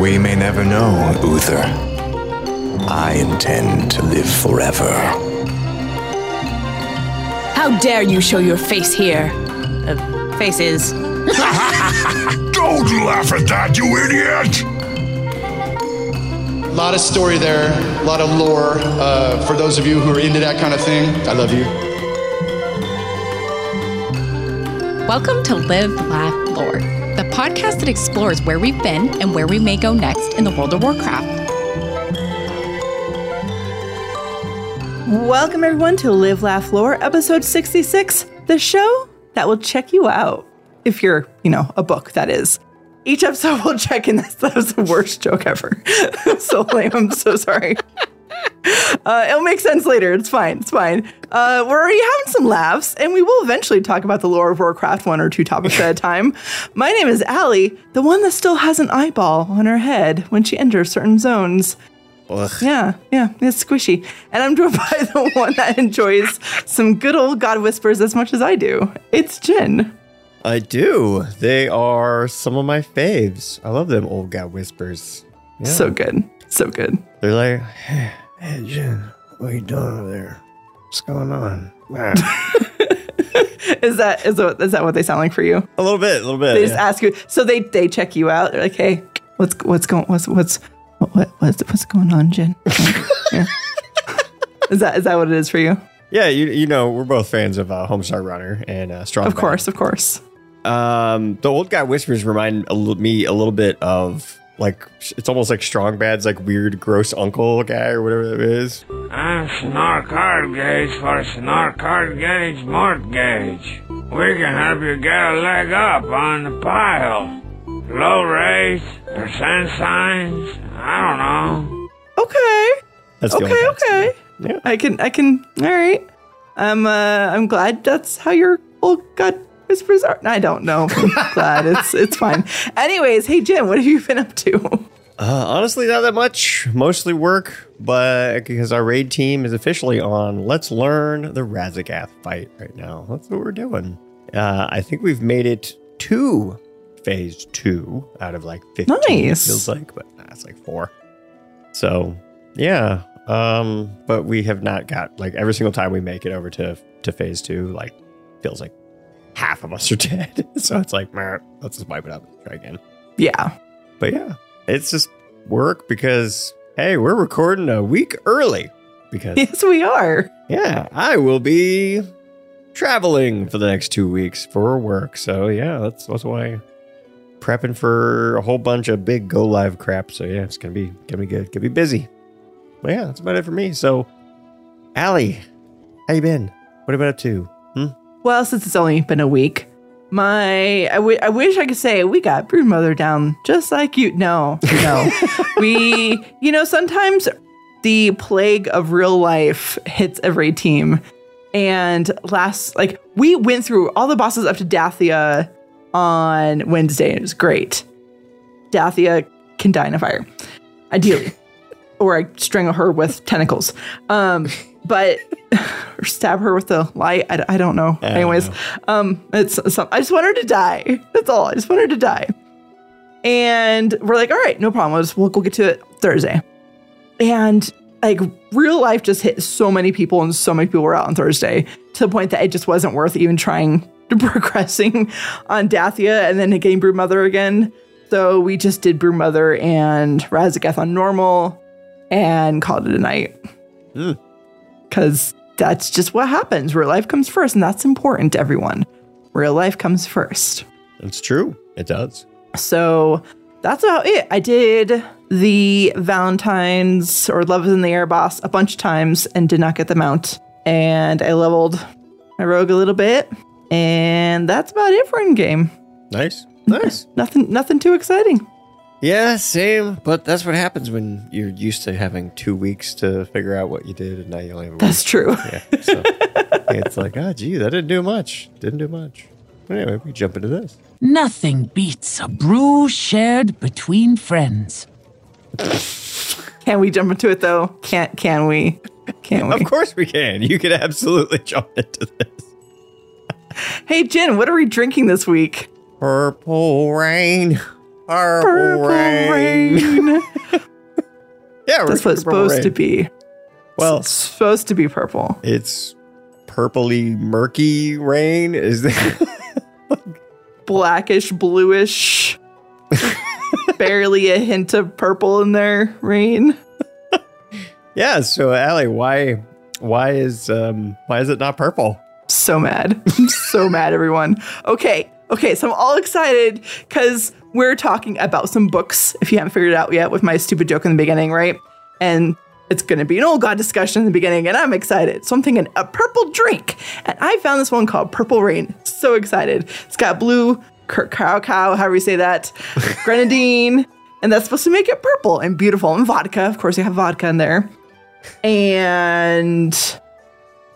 We may never know, Uther. I intend to live forever. How dare you show your face here? Uh, faces. Don't laugh at that, you idiot! A lot of story there, a lot of lore. Uh, for those of you who are into that kind of thing, I love you. Welcome to Live, Laugh, Lore, the podcast that explores where we've been and where we may go next in the world of Warcraft. Welcome, everyone, to Live, Laugh, Lore, episode 66, the show that will check you out. If you're, you know, a book, that is. Each episode will check in. That was the worst joke ever. so lame. I'm so sorry. Uh, it'll make sense later. It's fine. It's fine. Uh, we're already having some laughs, and we will eventually talk about the lore of Warcraft one or two topics at a time. My name is Ali, the one that still has an eyeball on her head when she enters certain zones. Yeah, yeah, it's squishy. And I'm joined by the one that enjoys some good old God whispers as much as I do. It's Gin. I do. They are some of my faves. I love them old God whispers. Yeah. So good. So good. They're like, hey, hey, Gin, what are you doing over there? What's going on? Is that is that, is that what they sound like for you? a little bit, a little bit. They just yeah. ask you. So they they check you out. They're like, hey, what's what's going what's what's what what's what's going on, Gin? Yeah. Is that is that what it is for you? Yeah, you, you know, we're both fans of uh, Homestar Runner and uh, Strong. Of course, of course. Um, the old guy whispers remind a me a little bit of like it's almost like Strong Bad's like weird, gross uncle guy or whatever that is. I'm Snark Hard Gauge for Snark Hard Gauge Mortgage. We can help you get a leg up on the pile. Low rates, percent signs, I don't know. Okay. That's the Okay, only okay. Yeah. I can I can all right. I'm uh I'm glad that's how your old God whispers are. I don't know. I'm glad it's it's fine. Anyways, hey Gin, what have you been up to? Uh, honestly, not that much. Mostly work, but because our raid team is officially on, let's learn the Raszageth fight right now. That's what we're doing. Uh, I think we've made it to phase two out of like 15. Nice. Feels like, but nah, it's like four. So, yeah. Um, but we have not got like every single time we make it over to to phase two, like feels like half of us are dead. so it's like, let's just wipe it up and try again. Yeah. But yeah, it's just work because hey, we're recording a week early because Yes, we are. yeah, I will be traveling for the next two weeks for work. So yeah, that's that's why prepping for a whole bunch of big go live crap. So yeah, it's gonna be gonna be good, gonna be busy. But yeah, that's about it for me. So, Ali, how you been? What have you been up to? Hmm? Well, since it's only been a week, my I, w- I wish I could say we got Broodmother down just like you. No, no, we you know sometimes the plague of real life hits every team, and last like we went through all the bosses up to Dathea on Wednesday. and It was great. Dathea can die in a fire, ideally, or I strangle her with tentacles. Um, but or stab her with the light. I, I don't know. don't Anyways, know. um, it's some, I just want her to die. That's all. I just want her to die. And we're like, all right, no problem. We'll, just, we'll go get to it Thursday. And like real life just hit so many people, and so many people were out on Thursday to the point that it just wasn't worth even trying to progressing on Dathea and then getting Broodmother again. So we just did Broodmother and Raszageth on normal and called it a night. Because that's just what happens. Real life comes first, and that's important to everyone. Real life comes first. It's true. It does. So that's about it. I did the Valentine's or Love is in the Air boss a bunch of times and did not get the mount. And I leveled my rogue a little bit. And that's about it for in game. Nice. Nice. Nothing nothing too exciting. Yeah, same. But that's what happens when you're used to having two weeks to figure out what you did, and now you only have a That's week. true. Yeah. So it's like, oh, gee, that didn't do much. Didn't do much. But anyway, we jump into this. Nothing beats a brew shared between friends. Can we jump into it though? Can't can we? Can we? Of course we can. You can absolutely jump into this. Hey Gin, what are we drinking this week? Purple rain. Purple, rain. rain. Yeah, That's what it's supposed to be. Well, It's supposed to be purple. it's purpley murky rain. Is that Blackish, bluish. Barely a hint of purple in there. Rain. yeah? So, Ali, why why is um why is it not purple? so mad. So mad, everyone. Okay, okay, so I'm all excited because we're talking about some books, if you haven't figured it out yet, with my stupid joke in the beginning, right? And it's gonna be an old god discussion in the beginning, and I'm excited. So I'm thinking a purple drink. And I found this one called Purple Rain. So excited. It's got blue cow cow, however you say that, grenadine, and that's supposed to make it purple and beautiful. And vodka, of course, you have vodka in there. And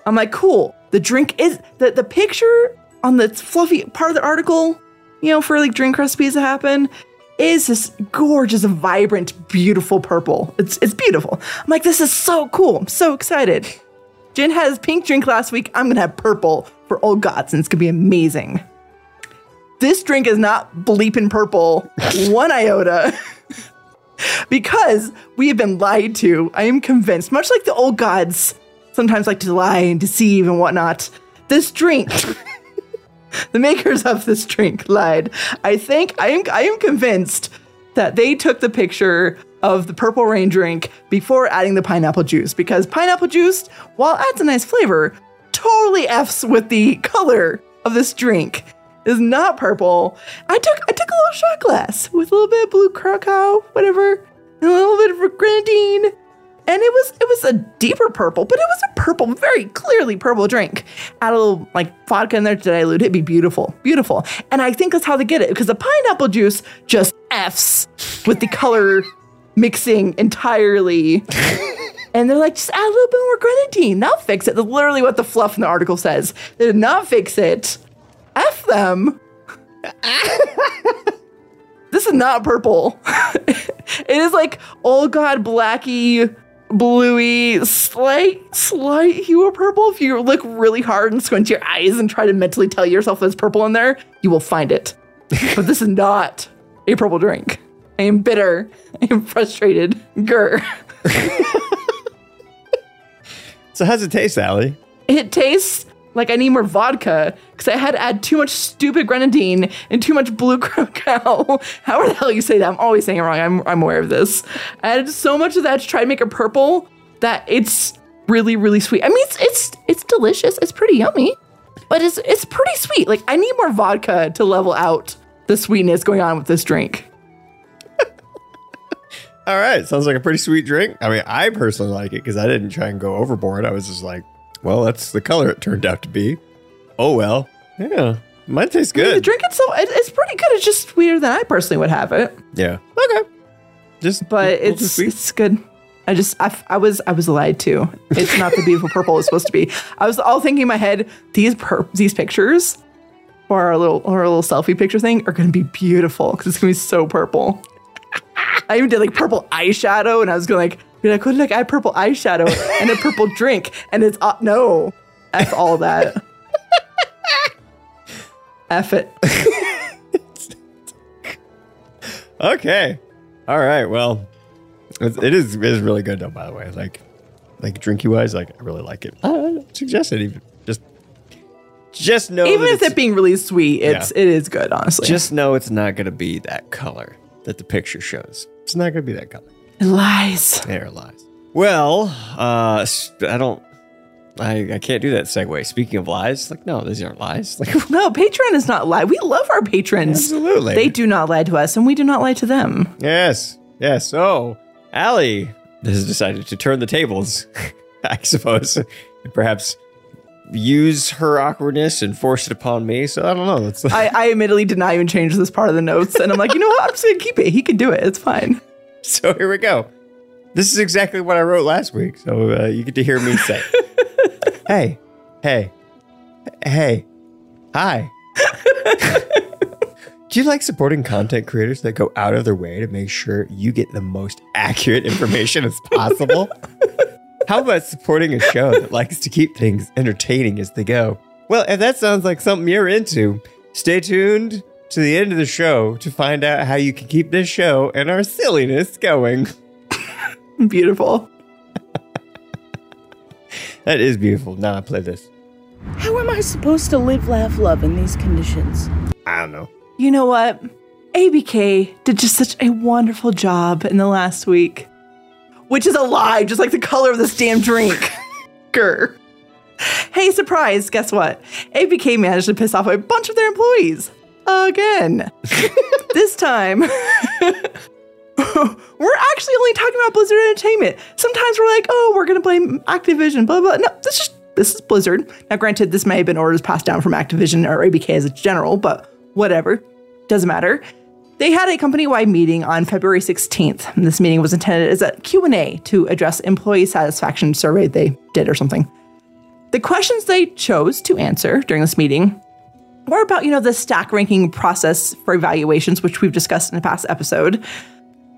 I'm like, cool. The drink is the the picture on the fluffy part of the article, you know, for like drink recipes that happen, is this gorgeous, vibrant, beautiful purple. It's it's beautiful. I'm like, this is so cool. I'm so excited. Gin has pink drink last week. I'm gonna have purple for Old Gods, and it's gonna be amazing. This drink is not bleeping purple one iota. because we have been lied to. I am convinced, much like the old gods sometimes like to lie and deceive and whatnot. This drink, the makers of this drink lied. I think I am I am convinced that they took the picture of the purple rain drink before adding the pineapple juice because pineapple juice, while adds a nice flavor, totally f's with the color of this drink. It is not purple. I took I took a little shot glass with a little bit of blue curacao, whatever, and a little bit of grenadine and it was it was a deeper purple, but it was a purple, very clearly purple drink. Add a little like vodka in there to dilute it, it'd be beautiful, beautiful. And I think that's how they get it because the pineapple juice just f's with the color mixing entirely. and they're like, just add a little bit more grenadine, that'll fix it. That's literally what the fluff in the article says. They did not fix it. F them. this is not purple. it is like old god blacky bluey, slight, slight hue of purple. If you look really hard and squint your eyes and try to mentally tell yourself there's purple in there, you will find it. but this is not a purple drink. I am bitter. I am frustrated. Grr. So, how's it taste, Ali? It tastes like I need more vodka because I had to add too much stupid grenadine and too much blue curacao. How the hell you say that? I'm always saying it wrong. I'm, I'm aware of this. I added so much of that to try to make it purple that it's really, really sweet. I mean, it's it's it's delicious. It's pretty yummy, but it's it's pretty sweet. Like I need more vodka to level out the sweetness going on with this drink. All right, sounds like a pretty sweet drink. I mean, I personally like it because I didn't try and go overboard. I was just like, well, that's the color it turned out to be. Oh well, yeah, mine tastes good. I mean, the good. drink itself, it, it's pretty good. It's just sweeter than I personally would have it. Yeah, okay. Just but a little it's sweet. it's good. I just I, I was I was lied to. It's not the beautiful purple it's supposed to be. I was all thinking in my head these per- these pictures for our little our little selfie picture thing are going to be beautiful because it's going to be so purple. I even did like purple eyeshadow and I was going like, be like, could like add purple eyeshadow and a purple drink and it's uh, no, f all that. F it. Okay. All right. Well, it's, it is it is really good though. By the way, like like drinky wise, like I really like it. I suggest it even just just know Even if it's- it being really sweet, it's Yeah. it is good honestly. just know it's not going to be that color that the picture shows. It's not going to be that color. It lies. There lies. Well, uh, I don't. I, I can't do that segue. Speaking of lies, like no, these aren't lies. Like No, Patreon is not lie. We love our patrons. Absolutely. They do not lie to us, and we do not lie to them. yes, yes. So, Ali has decided to turn the tables, I suppose, and perhaps use her awkwardness and force it upon me. So I don't know. That's I, I admittedly did not even change this part of the notes, and I'm like, you know what? I'm just gonna keep it. He can do it. It's fine. so here we go. This is exactly what I wrote last week. So uh, you get to hear me say, "Hey, hey, hey, hi." Do you like supporting content creators that go out of their way to make sure you get the most accurate information as possible? How about supporting a show that likes to keep things entertaining as they go? Well, if that sounds like something you're into, stay tuned to the end of the show to find out how you can keep this show and our silliness going. Beautiful. That is beautiful. Now I play this. How am I supposed to live, laugh, love in these conditions? I don't know. You know what? ABK did just such a wonderful job in the last week. Which is a lie, just like the color of this damn drink. Grr. Hey, surprise, guess what? ABK managed to piss off a bunch of their employees. Again. this time, we're actually only talking about Blizzard Entertainment. Sometimes we're like, oh, we're gonna blame Activision, blah blah. No, this is this is Blizzard. Now, granted, this may have been orders passed down from Activision or ABK as a general, but whatever. Doesn't matter. They had a company-wide meeting on February 16th. And this meeting was intended as a Q&A to address employee satisfaction survey they did or something. The questions they chose to answer during this meeting were about, you know, the stack ranking process for evaluations, which we've discussed in a past episode.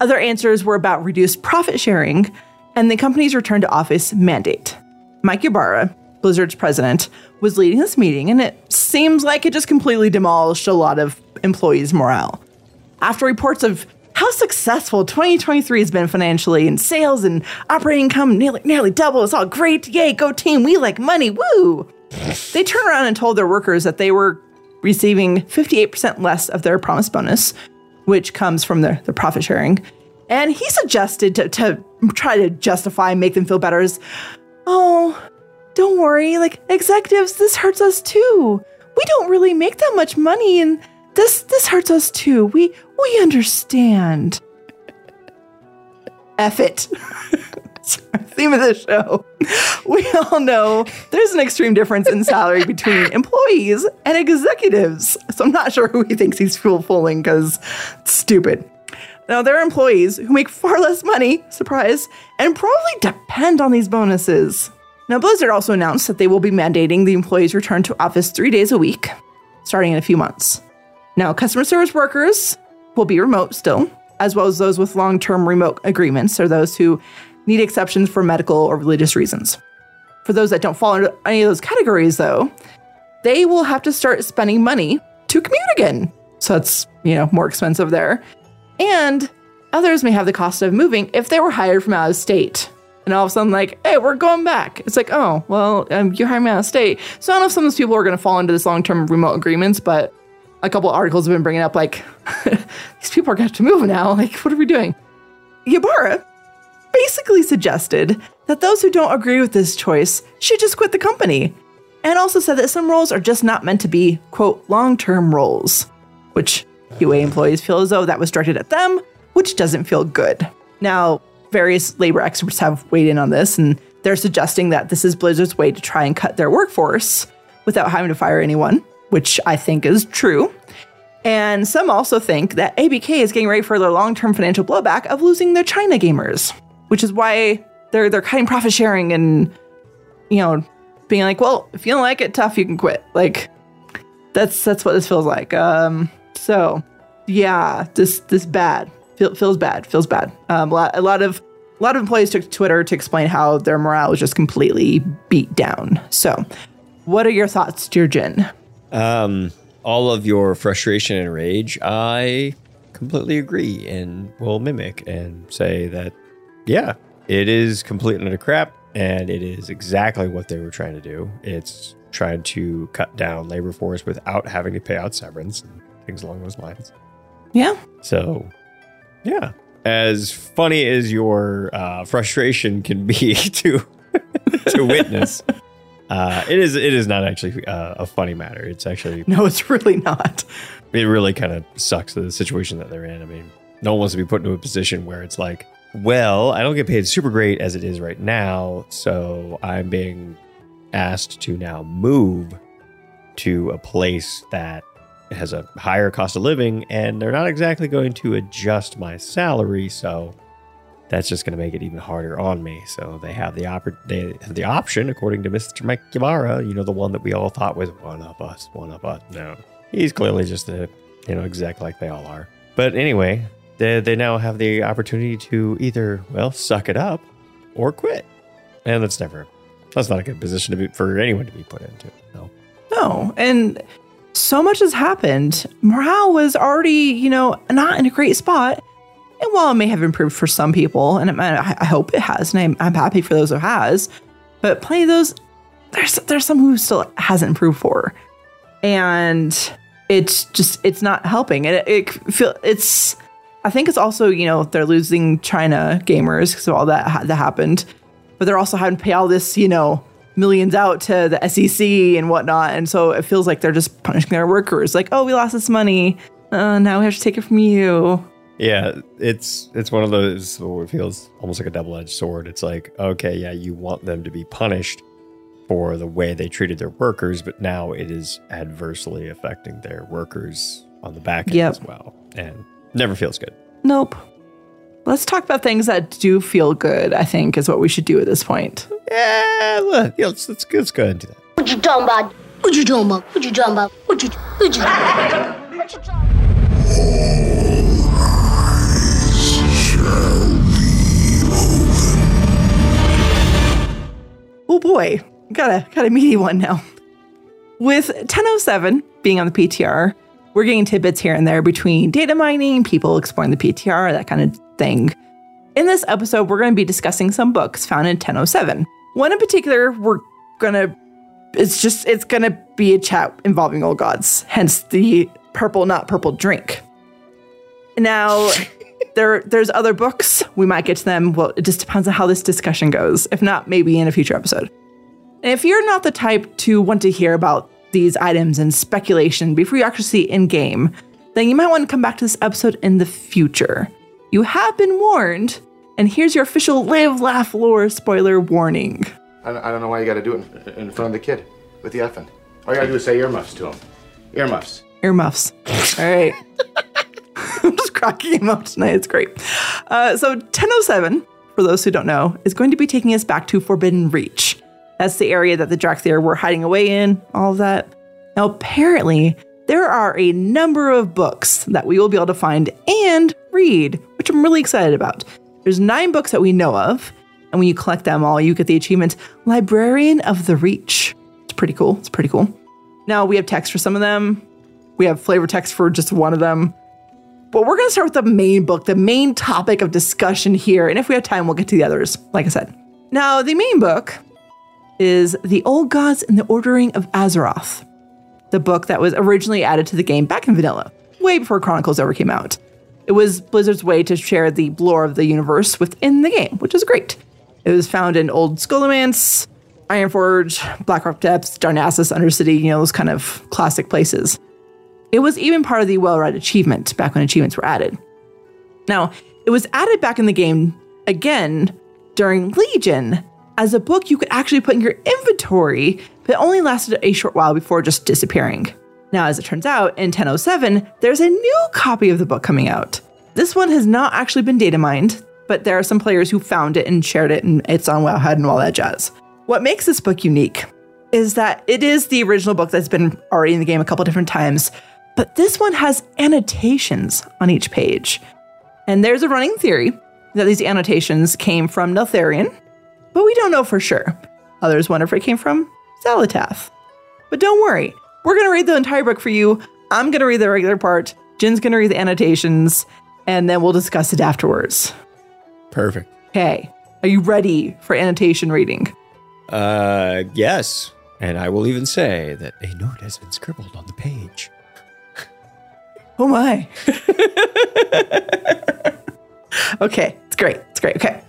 Other answers were about reduced profit sharing and the company's return to office mandate. Mike Ybarra, Blizzard's president, was leading this meeting, and it seems like it just completely demolished a lot of employees' morale. After reports of how successful 2023 has been financially in sales and operating income nearly, nearly double, it's all great. Yay, go team. We like money. Woo. They turned around and told their workers that they were receiving 58% less of their promised bonus, which comes from the, profit sharing. And he suggested to, to try to justify and make them feel better is, oh, don't worry, like executives, this hurts us too. We don't really make that much money and this this hurts us too. We we understand. F it. Theme of the show. We all know there's an extreme difference in salary between employees and executives. So I'm not sure who he thinks he's fooling because it's stupid. Now, there are employees who make far less money, surprise, and probably depend on these bonuses. Now, Blizzard also announced that they will be mandating the employees return to office three days a week, starting in a few months. Now, customer service workers will be remote still, as well as those with long term remote agreements or those who need exceptions for medical or religious reasons. For those that don't fall into any of those categories, though, they will have to start spending money to commute again. So that's, you know, more expensive there. And others may have the cost of moving if they were hired from out of state. And all of a sudden, like, hey, we're going back. It's like, oh, well, um, you're hiring me out of state. So I don't know if some of those people are going to fall into this long term remote agreements, but a couple articles have been bringing up, like, these people are going to have to move now. Like, what are we doing? Ybarra basically suggested that those who don't agree with this choice should just quit the company. And also said that some roles are just not meant to be, quote, long term roles, which QA employees feel as though that was directed at them, which doesn't feel good. Now, various labor experts have weighed in on this, and they're suggesting that this is Blizzard's way to try and cut their workforce without having to fire anyone, which I think is true. And some also think that ABK is getting ready for their long-term financial blowback of losing their China gamers, which is why they're they're cutting profit sharing and you know being like, well, if you don't like it, tough, you can quit. Like that's that's what this feels like. Um, so yeah, this this bad Feel, feels bad feels bad. Um, a lot a lot of a lot of employees took to Twitter to explain how their morale was just completely beat down. So, what are your thoughts, dear Gin? Um, all of your frustration and rage, I completely agree and will mimic and say that, yeah, it is complete and utter crap, and it is exactly what they were trying to do. It's trying to cut down labor force without having to pay out severance and things along those lines. Yeah. So, yeah, as funny as your uh, frustration can be to to witness, uh, it is it is not actually uh, a funny matter. It's actually No, it's really not. it really kind of sucks the situation that they're in. I mean, no one wants to be put into a position where it's like, well, I don't get paid super great as it is right now, so I'm being asked to now move to a place that has a higher cost of living, and they're not exactly going to adjust my salary, so that's just going to make it even harder on me. So they have the oppor- they have the option, according to Mr. Mike Ybarra, you know, the one that we all thought was one of us, one of us. No, he's clearly just a you know exec like they all are. But anyway, they they now have the opportunity to either well suck it up or quit, and that's never that's not a good position to be for anyone to be put into. No. No, and so much has happened. Morale was already, you know, not in a great spot. And while it may have improved for some people, and I I hope it has, and I'm, I'm happy for those who has, but plenty of those, there's there's some who still hasn't improved for, and it's just it's not helping. And it, it feel it's, I think it's also you know they're losing China gamers because of all that ha- that happened, but they're also having to pay all this you know millions out to the SEC and whatnot, and so it feels like they're just punishing their workers. Like, oh, we lost this money, uh, now we have to take it from you. Yeah, it's it's one of those where it feels almost like a double edged sword. It's like, okay, yeah, you want them to be punished for the way they treated their workers, but now it is adversely affecting their workers on the back end Yep. as well. And never feels good. Nope. Let's talk about things that do feel good, I think, is what we should do at this point. Yeah, look, yeah let's, let's, let's go ahead and do that. What you talking about? What you talking about? What you talking about? What you what you what you Oh boy, got a got a meaty one now. With 1007 being on the PTR, we're getting tidbits here and there between data mining, people exploring the PTR, that kind of thing. In this episode, we're going to be discussing some books found in 1007. One in particular, we're going to it's just it's going to be a chat involving old gods, hence the purple not purple drink. Now, there there's other books. We might get to them. Well, it just depends on how this discussion goes. If not, maybe in a future episode. And if you're not the type to want to hear about these items and speculation before you actually see in game, then you might want to come back to this episode in the future. You have been warned, and here's your official live, laugh, lore spoiler warning. I don't, I don't know why you got to do it in, in front of the kid with the effing. All you got to do is say earmuffs to him. Earmuffs. Earmuffs. All right. I'm just cracking him up tonight. It's great. Uh, so 1007, for those who don't know, is going to be taking us back to Forbidden Reach. That's the area that the Dracthyr were hiding away in, all of that. Now, apparently, there are a number of books that we will be able to find and read, which I'm really excited about. There's nine books that we know of, and when you collect them all, you get the achievement Librarian of the Reach. It's pretty cool. It's pretty cool. Now, we have text for some of them, we have flavor text for just one of them. But we're going to start with the main book, the main topic of discussion here. And if we have time, we'll get to the others, like I said. Now, the main book is The Old Gods and the Ordering of Azeroth, the book that was originally added to the game back in vanilla, way before Chronicles ever came out. It was Blizzard's way to share the lore of the universe within the game, which is great. It was found in Old Scholomance, Ironforge, Blackrock Depths, Darnassus, Undercity, you know, those kind of classic places. It was even part of the well read achievement back when achievements were added. Now, it was added back in the game again during Legion as a book you could actually put in your inventory, but it only lasted a short while before just disappearing. Now, as it turns out, in 1007, there's a new copy of the book coming out. This one has not actually been data mined, but there are some players who found it and shared it, and it's on Wowhead and all that jazz. What makes this book unique is that it is the original book that's been already in the game a couple different times, but this one has annotations on each page. And there's a running theory that these annotations came from Neltharion, but we don't know for sure. Others wonder if it came from Xal'atath. But don't worry, we're going to read the entire book for you. I'm going to read the regular part, Gin's going to read the annotations, and then we'll discuss it afterwards. Perfect. Okay, are you ready for annotation reading? Uh, yes. And I will even say that a note has been scribbled on the page. Oh my. okay, it's great. It's great. Okay.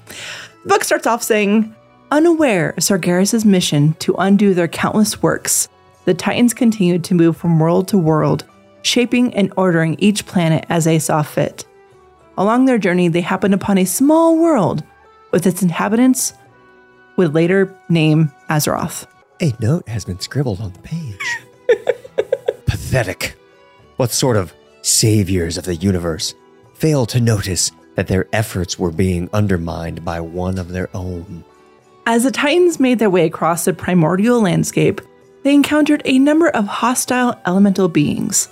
The book starts off saying, unaware of Sargeras' mission to undo their countless works, the Titans continued to move from world to world, shaping and ordering each planet as they saw fit. Along their journey, they happened upon a small world with its inhabitants would later name Azeroth. A note has been scribbled on the page. Pathetic. What sort of saviors of the universe fail to notice that their efforts were being undermined by one of their own? As the Titans made their way across the primordial landscape, they encountered a number of hostile elemental beings.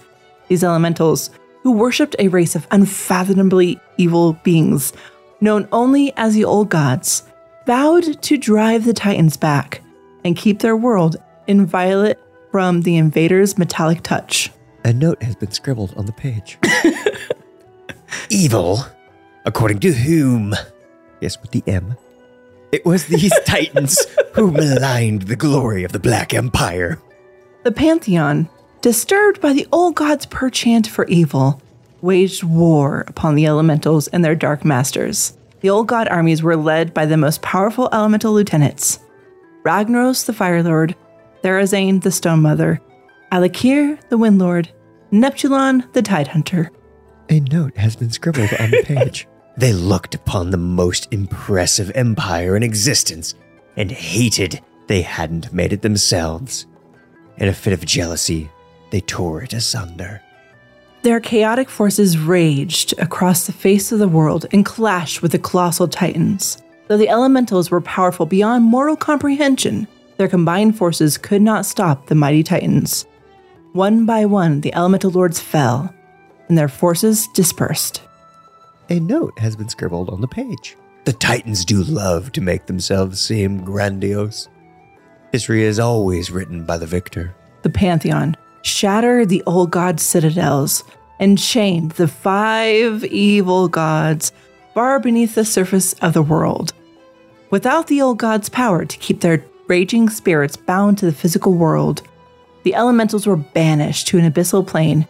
These elementals, who worshipped a race of unfathomably evil beings known only as the Old Gods, vowed to drive the Titans back and keep their world inviolate from the invader's metallic touch. A note has been scribbled on the page. Evil, according to whom? Yes, with the M. It was these titans who maligned the glory of the Black Empire. The Pantheon, disturbed by the old gods' perchant for evil, waged war upon the elementals and their dark masters. The old god armies were led by the most powerful elemental lieutenants Ragnaros the Fire Lord, Therazane the Stone Mother, Al'Akir the Wind Lord, Neptulon the Tide Hunter. A note has been scribbled on the page. they looked upon the most impressive empire in existence and hated they hadn't made it themselves. In a fit of jealousy, they tore it asunder. Their chaotic forces raged across the face of the world and clashed with the colossal titans. Though the elementals were powerful beyond mortal comprehension, their combined forces could not stop the mighty titans. One by one, the elemental lords fell, and their forces dispersed. A note has been scribbled on the page. The Titans do love to make themselves seem grandiose. History is always written by the victor. The Pantheon shattered the old god citadels and chained the five evil gods far beneath the surface of the world. Without the old gods' power to keep their raging spirits bound to the physical world, the elementals were banished to an abyssal plane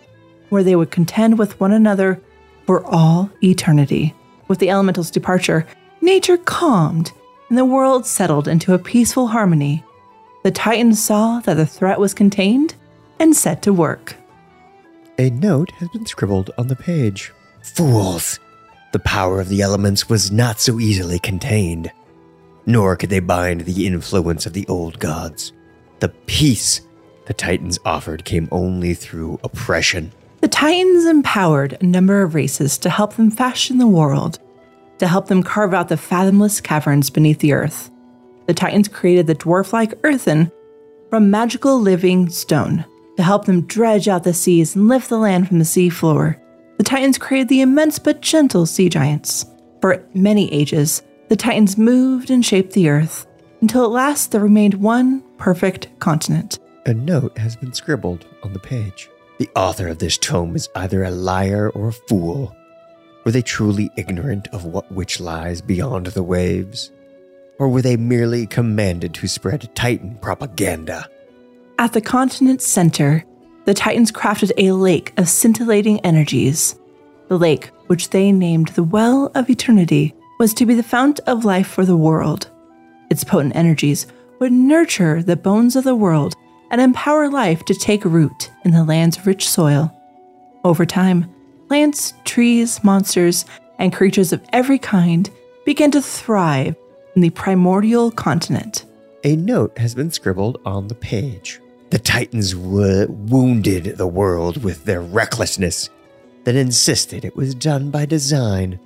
where they would contend with one another for all eternity. With the elementals' departure, nature calmed and the world settled into a peaceful harmony. The Titans saw that the threat was contained and set to work. A note has been scribbled on the page. Fools! The power of the elements was not so easily contained, nor could they bind the influence of the old gods. The peace the Titans offered came only through oppression. The Titans empowered a number of races to help them fashion the world, to help them carve out the fathomless caverns beneath the earth. The Titans created the dwarf like earthen from magical living stone to help them dredge out the seas and lift the land from the sea floor. The Titans created the immense but gentle sea giants. For many ages, the Titans moved and shaped the earth until at last there remained one perfect continent. A note has been scribbled on the page. The author of this tome is either a liar or a fool. Were they truly ignorant of what which lies beyond the waves? Or were they merely commanded to spread Titan propaganda? At the continent's center, the Titans crafted a lake of scintillating energies. The lake, which they named the Well of Eternity, was to be the fount of life for the world. Its potent energies would nurture the bones of the world and empower life to take root in the land's rich soil. Over time, plants, trees, monsters, and creatures of every kind began to thrive in the primordial continent. A note has been scribbled on the page. The Titans wo- wounded the world with their recklessness, then insisted it was done by design.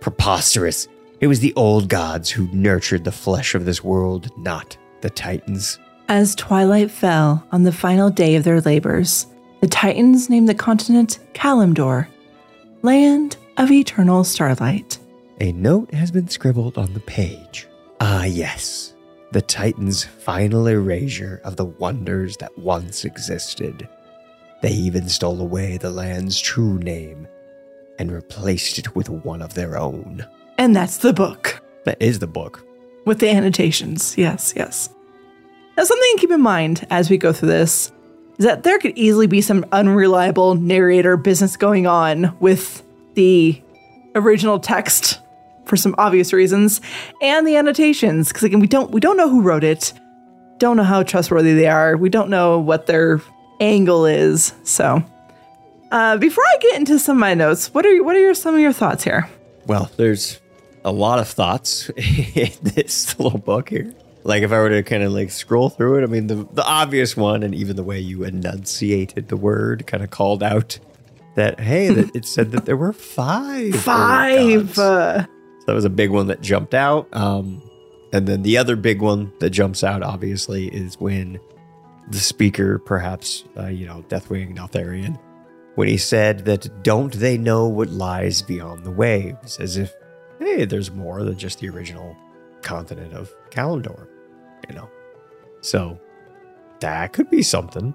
Preposterous. It was the old gods who nurtured the flesh of this world, not the Titans. As twilight fell on the final day of their labors, the Titans named the continent Kalimdor, land of eternal starlight. A note has been scribbled on the page. Ah, yes, the Titans' final erasure of the wonders that once existed. They even stole away the land's true name and replaced it with one of their own. And that's the book. That is the book. With the annotations. Yes, yes. Now, something to keep in mind as we go through this is that there could easily be some unreliable narrator business going on with the original text for some obvious reasons and the annotations. Because again we don't we don't know who wrote it. Don't know how trustworthy they are. We don't know what their angle is. So uh, before i get into some of my notes what are what are your, some of your thoughts here? Well, there's a lot of thoughts in this little book here. Like if I were to kind of like scroll through it, I mean the the obvious one and even the way you enunciated the word kind of called out that hey, that it said that there were five. five uh, So that was a big one that jumped out. Um, and then the other big one that jumps out, obviously, is when the speaker, perhaps, uh, you know, Deathwing Neltharion, when he said that don't they know what lies beyond the waves, as if, hey, there's more than just the original continent of Kalimdor, you know. So that could be something.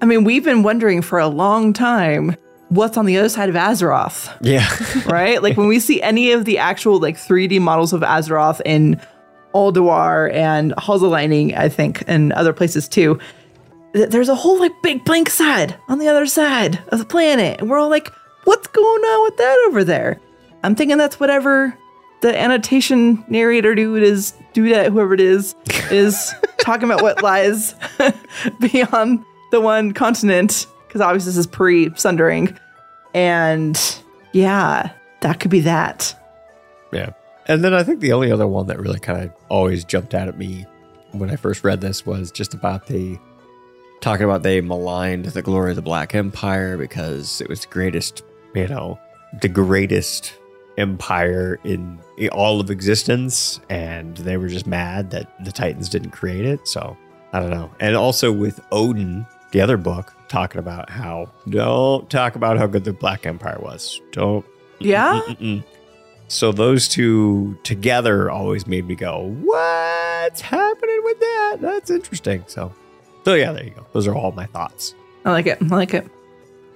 I mean, we've been wondering for a long time what's on the other side of Azeroth, Yeah. right? like when we see any of the actual like 3D models of Azeroth in Ulduar and Halls of Lightning, I think, and other places too, th- there's a whole like big blank side on the other side of the planet. And we're all like, what's going on with that over there? I'm thinking that's whatever the annotation narrator dude is, dude that, whoever it is, is talking about what lies beyond the one continent. Because obviously this is pre Sundering. And yeah, that could be that. Yeah. And then I think the only other one that really kind of always jumped out at me when I first read this was just about the talking about they maligned the glory of the Black Empire because it was the greatest, you know, the greatest empire in, all of existence. And they were just mad that the Titans didn't create it. So I don't know. And also with Odin, the other book, talking about how don't talk about how good the Black Empire was. Don't. Yeah? Mm-mm-mm. So those two together always made me go, "What's happening with that? That's interesting." So, so yeah, there you go. Those are all my thoughts. I like it. I like it.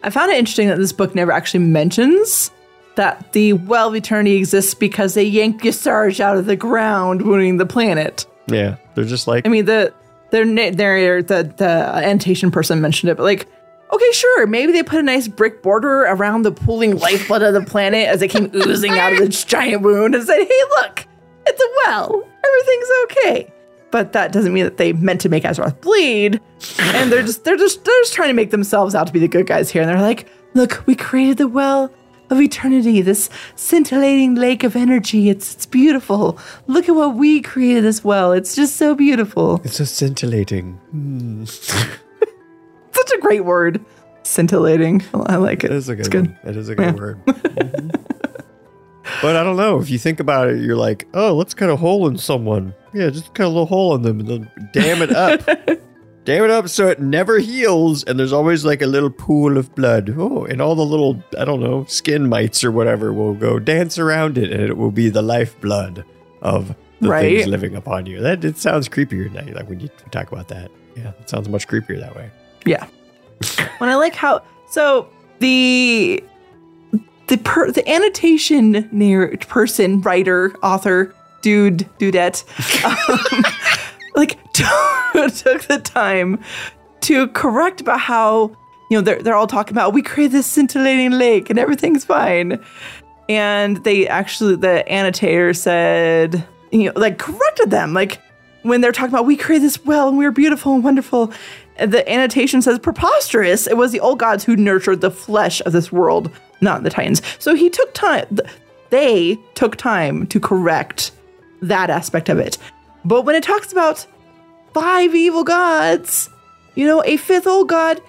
I found it interesting that this book never actually mentions that the Well of Eternity exists because they yanked Y'Shaarj out of the ground, wounding the planet. Yeah, they're just like I mean, the their na- their the the annotation person mentioned it, but like, okay, sure, maybe they put a nice brick border around the pooling lifeblood of the planet as it came oozing out of this giant wound, and said, "Hey, look, it's a well. Everything's okay." But that doesn't mean that they meant to make Azeroth bleed, and they're just they're just they're just trying to make themselves out to be the good guys here, and they're like, "Look, we created the well." Of eternity, this scintillating lake of energy. It's it's beautiful. Look at what we created as well. It's just so beautiful. it's so scintillating. Hmm. Such a great word. Scintillating. I like it. It is a good, It's good. It is a good word. Mhm. but I don't know. If you think about it, you're like, oh, let's cut a hole in someone. Yeah, just cut a little hole in them and then dam it up. dam it up so it never heals. And there's always like a little pool of blood. Oh, and all the little, I don't know, skin mites or whatever will go dance around it and it will be the lifeblood of the Right. things living upon you. That it sounds creepier now. Like when you talk about that. Yeah, it sounds much creepier that way. Yeah. when I like how so the the per, the annotation narr- person, writer, author, dude, dudette, um, like took the time to correct about how you know they're they're all talking about we created this scintillating lake and everything's fine, and they actually the annotator said you know like corrected them. Like when they're talking about we created this well and we were beautiful and wonderful the annotation says preposterous. It was the old gods who nurtured the flesh of this world not the titans. So he took time they took time to correct that aspect of it but when it talks about five evil gods you know a fifth old god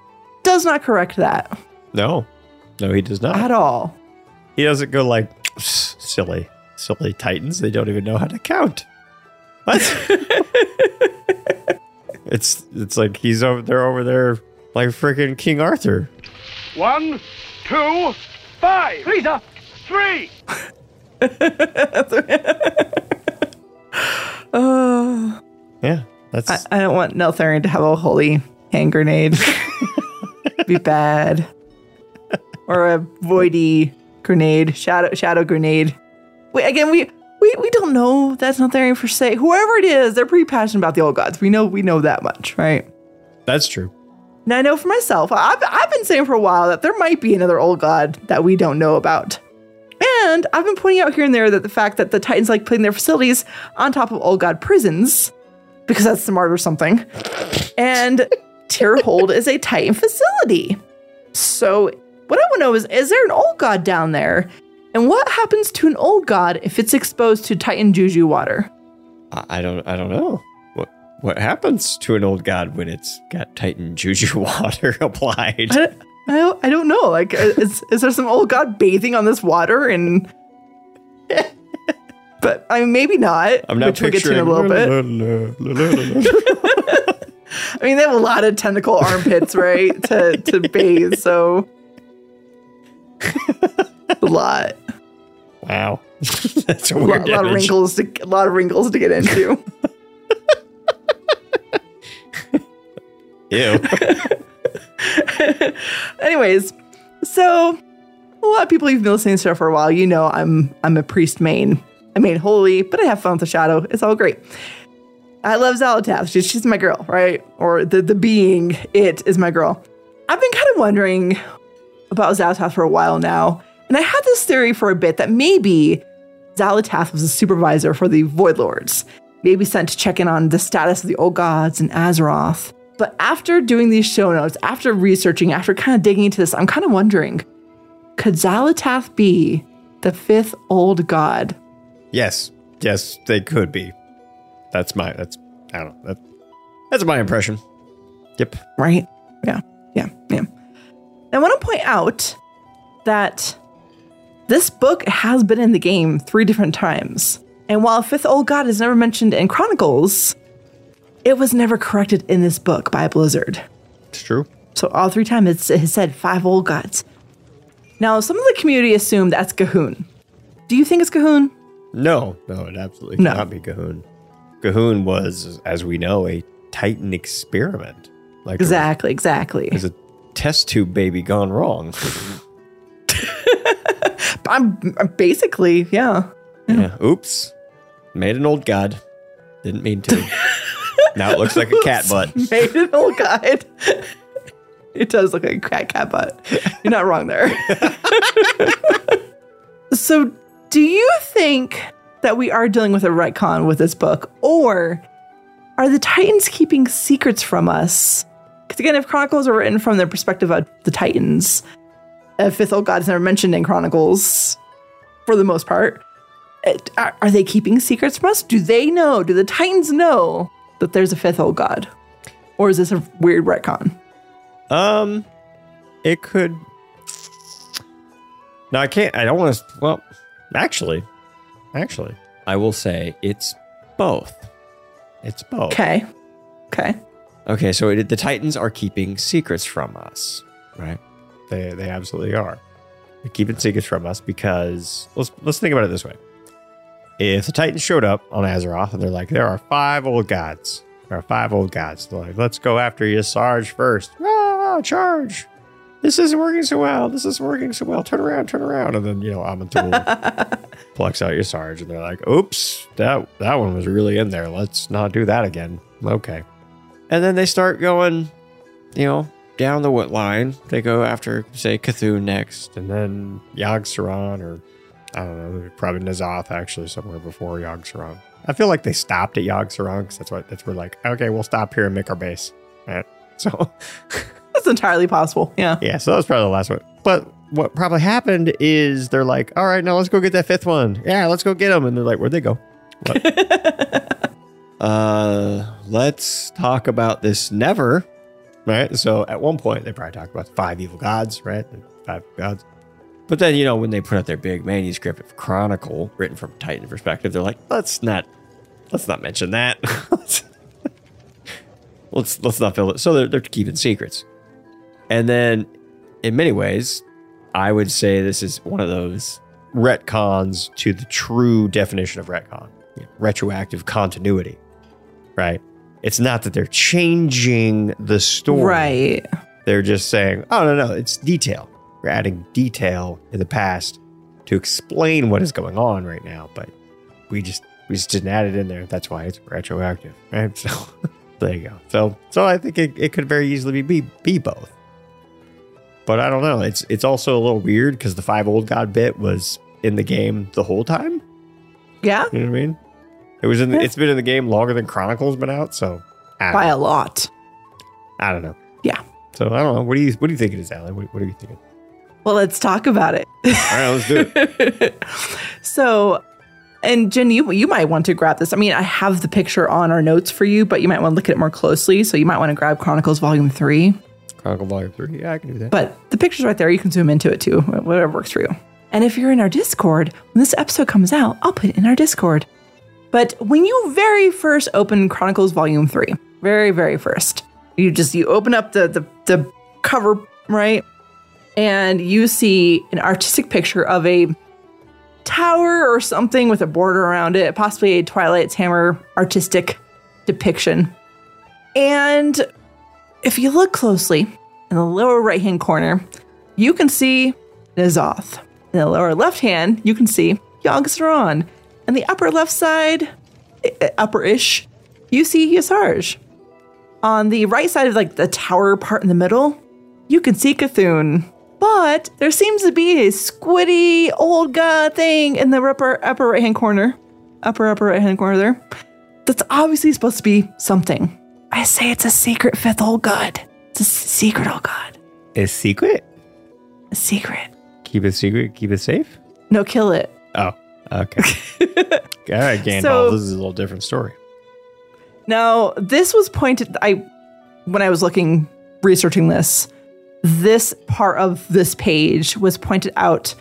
does not correct that No, no, he does not. at all He doesn't go like silly, silly titans. They don't even know how to count. What? it's it's like he's over there over there like freaking King Arthur. One, two, five. Lisa, three. oh Yeah, that's I, I don't want Neltharion to have a holy hand grenade. Be bad. Or a voidy grenade, shadow shadow grenade. Wait, again, we we, we don't know that's not Neltharion for say. Whoever it is, they're pretty passionate about the old gods. We know we know that much, right? that's true. Now I know for myself, I've I've been saying for a while that there might be another old god that we don't know about. And I've been pointing out here and there that the fact that the Titans like putting their facilities on top of old god prisons because that's smart or something. And Tyrhold is a Titan facility. So what I want to know is is there an old god down there? And what happens to an old god if it's exposed to Titan Juju water? I, I don't I don't know what what happens to an old god when it's got Titan juju water applied. I don't, I don't, I don't know. Like, is, is there some old god bathing on this water? And but I mean, maybe not. I'm not which we'll get to picturing in a little bit. I mean, they have a lot of tentacle armpits, right? to to bathe, so a lot, wow, that's a a weird lot, lot of wrinkles to a lot of wrinkles to get into. Ew. Anyways, so a lot of people who've been listening to the for a while, you know I'm I'm a priest main. I made holy, but I have fun with the shadow. It's all great. I love Xal'atath. She's, she's my girl, right? Or the the being it is my girl. I've been kind of wondering about Xal'atath for a while now, and I had this theory for a bit that maybe Xal'atath was a supervisor for the Void Lords, maybe sent to check in on the status of the old gods in Azeroth. But after doing these show notes, after researching, after kind of digging into this, I'm kind of wondering could Xal'atath be the fifth old god? Yes, yes, they could be. That's my. That's I don't know. That, that's my impression. Yep. Right? Yeah. Yeah. Yeah. I want to point out that this book has been in the game three different times. And while Fifth Old God is never mentioned in Chronicles, it was never corrected in this book by Blizzard. It's true. So all three times it's, it said five old gods. Now, some of the community assume that's G'huun. Do you think it's G'huun? No, no, it absolutely No. cannot be G'huun. G'huun was, as we know, a Titan experiment. Like Exactly, exactly. It's a test tube baby gone wrong. I'm, I'm basically, yeah. yeah. Oops. Made an old god. Didn't mean to. now it looks like a cat butt. Made an old guide. It does look like a cat cat butt. You're not wrong there. so, do you think that we are dealing with a retcon with this book, or are the Titans keeping secrets from us? Because again, if Chronicles are written from the perspective of the Titans, uh, Fifth Old God is never mentioned in Chronicles for the most part. Are, are they keeping secrets from us? Do they know? Do the Titans know that there's a fifth old god? Or is this a weird retcon? Um, it could. No, I can't. I don't want to. Well, actually, actually, I will say it's both. It's both. Okay. Okay. Okay, so it, the Titans are keeping secrets from us, right? They they absolutely are. They're keeping secrets from us because let's let's think about it this way. If the Titans showed up on Azeroth and they're like, there are five old gods. There are five old gods. They're like, let's go after Y'Shaarj first. Ah, charge. This isn't working so well. This isn't working so well. Turn around, turn around. And then, you know, Aman'Thul plucks out Y'Shaarj and they're like, oops, that that one was really in there. Let's not do that again. Okay. And then they start going, you know, down the wood line. They go after, say, C'Thun next, and then Yogg Saron, or I don't know, probably N'Zoth actually somewhere before Yogg Saron. I feel like they stopped at Yogg Saron because that's what that's where like, okay, we'll stop here and make our base. Right. So That's entirely possible. Yeah. yeah, so that was probably the last one. But what probably happened is they're like, all right, now let's go get that fifth one. Yeah, let's go get them. And they're like, where'd they go? Uh, let's talk about this never. Right. So at one point, they probably talked about five evil gods, right? Five gods. But then, you know, when they put out their big manuscript of Chronicle written from Titan perspective, they're like, let's not, let's not mention that. let's let's not fill it. So they're, they're keeping secrets. And then, in many ways, I would say this is one of those retcons to the true definition of retcon, know, retroactive continuity, right? It's not that they're changing the story. Right. They're just saying, oh, no, no, it's detail. We're adding detail in the past to explain what is going on right now, but we just we just didn't add it in there. That's why it's retroactive, right? So there you go. So so I think it, it could very easily be be both. But I don't know. It's it's also a little weird because the five old god bit was in the game the whole time. Yeah. You know what I mean? It was in. The, it's been in the game longer than Chronicles been out. So By know. a lot. I don't know. Yeah. So I don't know. What do you what do you think it is, Alan? What, what are you thinking? Well, let's talk about it. All right, let's do it. So, and Gin, you you might want to grab this. I mean, I have the picture on our notes for you, but you might want to look at it more closely. So you might want to grab Chronicles Volume Three. Chronicle Volume Three. Yeah, I can do that. But the picture's right there. You can zoom into it too, whatever works for you. And if you're in our Discord, when this episode comes out, I'll put it in our Discord. But when you very first open Chronicles Volume 3, very, very first, you just you open up the the, the cover, right? And you see an artistic picture of a tower or something with a border around it, possibly a Twilight's Hammer artistic depiction. And if you look closely in the lower right hand corner, you can see N'Zoth. In the lower left hand, you can see Yogg Saron. And the upper left side, uh, upper ish, you see Y'Shaarj. On the right side of like the tower part in the middle, you can see C'Thun. But there seems to be a squiddy old god thing in the upper upper right hand corner. Upper upper right hand corner there. That's obviously supposed to be something. I say it's a secret fifth old god. It's a secret old god. A secret? A secret. Keep it secret. Keep it safe. No, kill it. Oh, okay. All right, Gandalf. So- this is a little different story. Now, this was pointed I when I was looking researching this, this part of this page was pointed out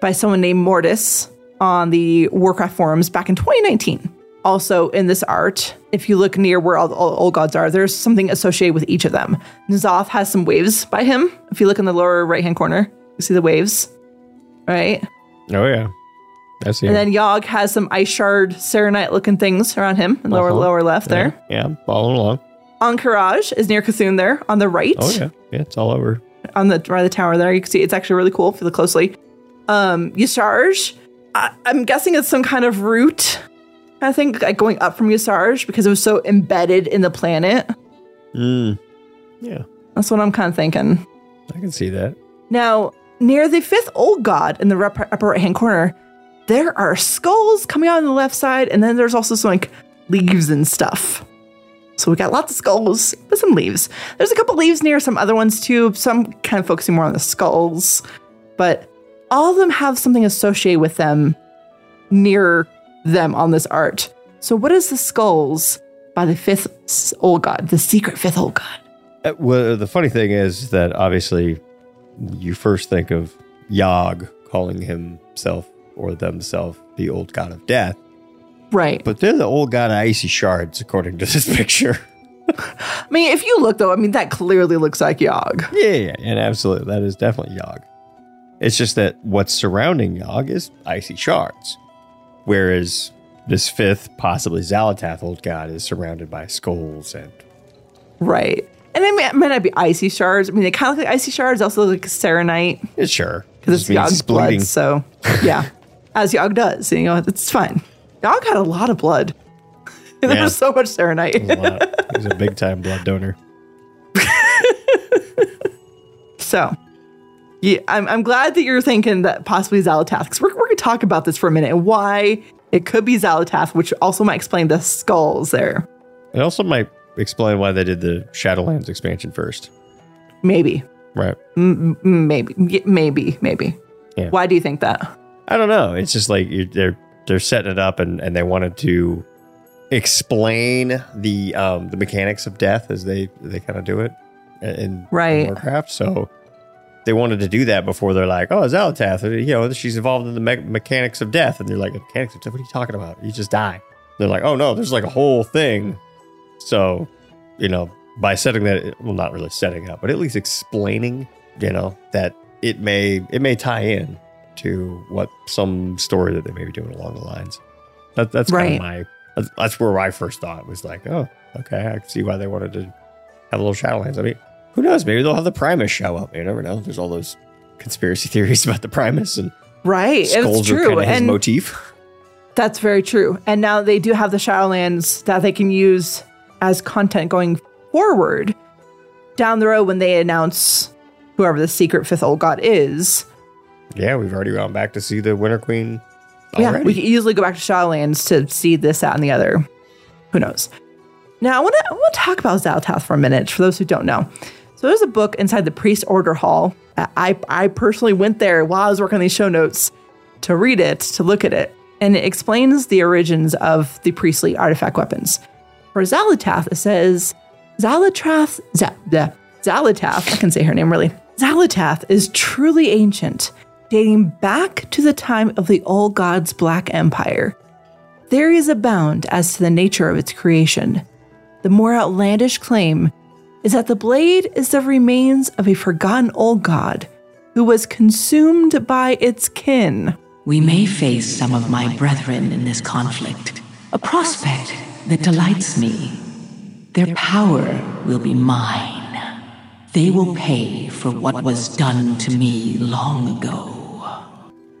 by someone named Mortis on the Warcraft forums back in 2019. Also, in this art, if you look near where all the old gods are, there's something associated with each of them. N'Zoth has some waves by him. If you look in the lower right hand corner, you see the waves, right? Oh yeah, that's it. And then Yogg has some ice shard saronite looking things around him, in lower Uh-huh. lower left there. Yeah, yeah, following along. Encourage is near C'Thun there on the right. Oh yeah, yeah, it's all over. On the right of the tower there. You can see it's actually really cool if you look closely. Um Y'Shaarj, I, I'm guessing it's some kind of route. I think like going up from Y'Shaarj because it was so embedded in the planet. Mm. Yeah, That's what I'm kind of thinking. I can see that. Now, near the fifth old god in the rep- upper right hand corner, there are skulls coming out on the left side, and then there's also some like leaves and stuff. So we got lots of skulls, but some leaves. There's a couple leaves near some other ones too, some kind of focusing more on the skulls, but all of them have something associated with them near them on this art. So, what is the skulls by the fifth old god, the secret fifth old god? Uh, well, the funny thing is that obviously you first think of Yogg calling himself or themselves the old god of death, Right. but they're the old god of icy shards, according to this picture. I mean, if you look though, I mean, that clearly looks like Yogg. Yeah, yeah, and absolutely, that is definitely Yogg. It's just that what's surrounding Yogg is icy shards, whereas this fifth, possibly Xal'atath old god, is surrounded by skulls and Right. And they may, might not be icy shards. I mean, they kind of look like icy shards, also look like saronite. Yeah, sure. Because it's Yogg's blood. So, yeah. As Yogg does. You know, it's fine. Yogg had a lot of blood. There Yeah. was so much saronite. a. He's a big time blood donor. So, yeah, I'm, I'm glad that you're thinking that possibly Xal'atath, because we're, we're going to talk about this for a minute and why it could be Xal'atath, which also might explain the skulls there. It also might explain why they did the Shadowlands expansion first. Maybe. Right. M- maybe. Maybe. Maybe. Yeah. Why do you think that? I don't know. It's just like they're they're setting it up and, and they wanted to explain the um the mechanics of death as they they kind of do it in Right. Warcraft. So they wanted to do that before they're like, oh, Xal'atath, you know, she's involved in the me- mechanics of death, and they're like, mechanics of death. What are you talking about? You just die. They're like, oh no, there's like a whole thing. So, you know, by setting that, well, not really setting up, but at least explaining, you know, that it may it may tie in to what some story that they may be doing along the lines. That, that's kind Right. of my. That's, that's where I first thought was like, oh, okay, I can see why they wanted to have a little Shadowlands. I mean, who knows? Maybe they'll have the Primus show up. You never know. There's all those conspiracy theories about the Primus and Right. skulls it's true. kind his and motif. That's very true. And now they do have the Shadowlands that they can use as content going forward down the road when they announce whoever the secret fifth old god is. Yeah, we've already gone back to see the Winter Queen. Yeah, we can easily go back to Shadowlands to see this, that, and the other. Who knows? Now, I want to I want to talk about Xal'atath for a minute, for those who don't know. So, there's a book inside the Priest Order Hall. I, I personally went there while I was working on these show notes to read it, to look at it, and it explains the origins of the priestly artifact weapons. For Xal'atath, it says Zalatrath, Z- Xal'atath, I can say her name really. Xal'atath is truly ancient, dating back to the time of the old god's Black Empire. Theories abound as to the nature of its creation. The more outlandish claim is that the blade is the remains of a forgotten old god who was consumed by its kin. We may face some of my brethren in this conflict, a prospect that delights me. Their power will be mine. They will pay for what was done to me long ago.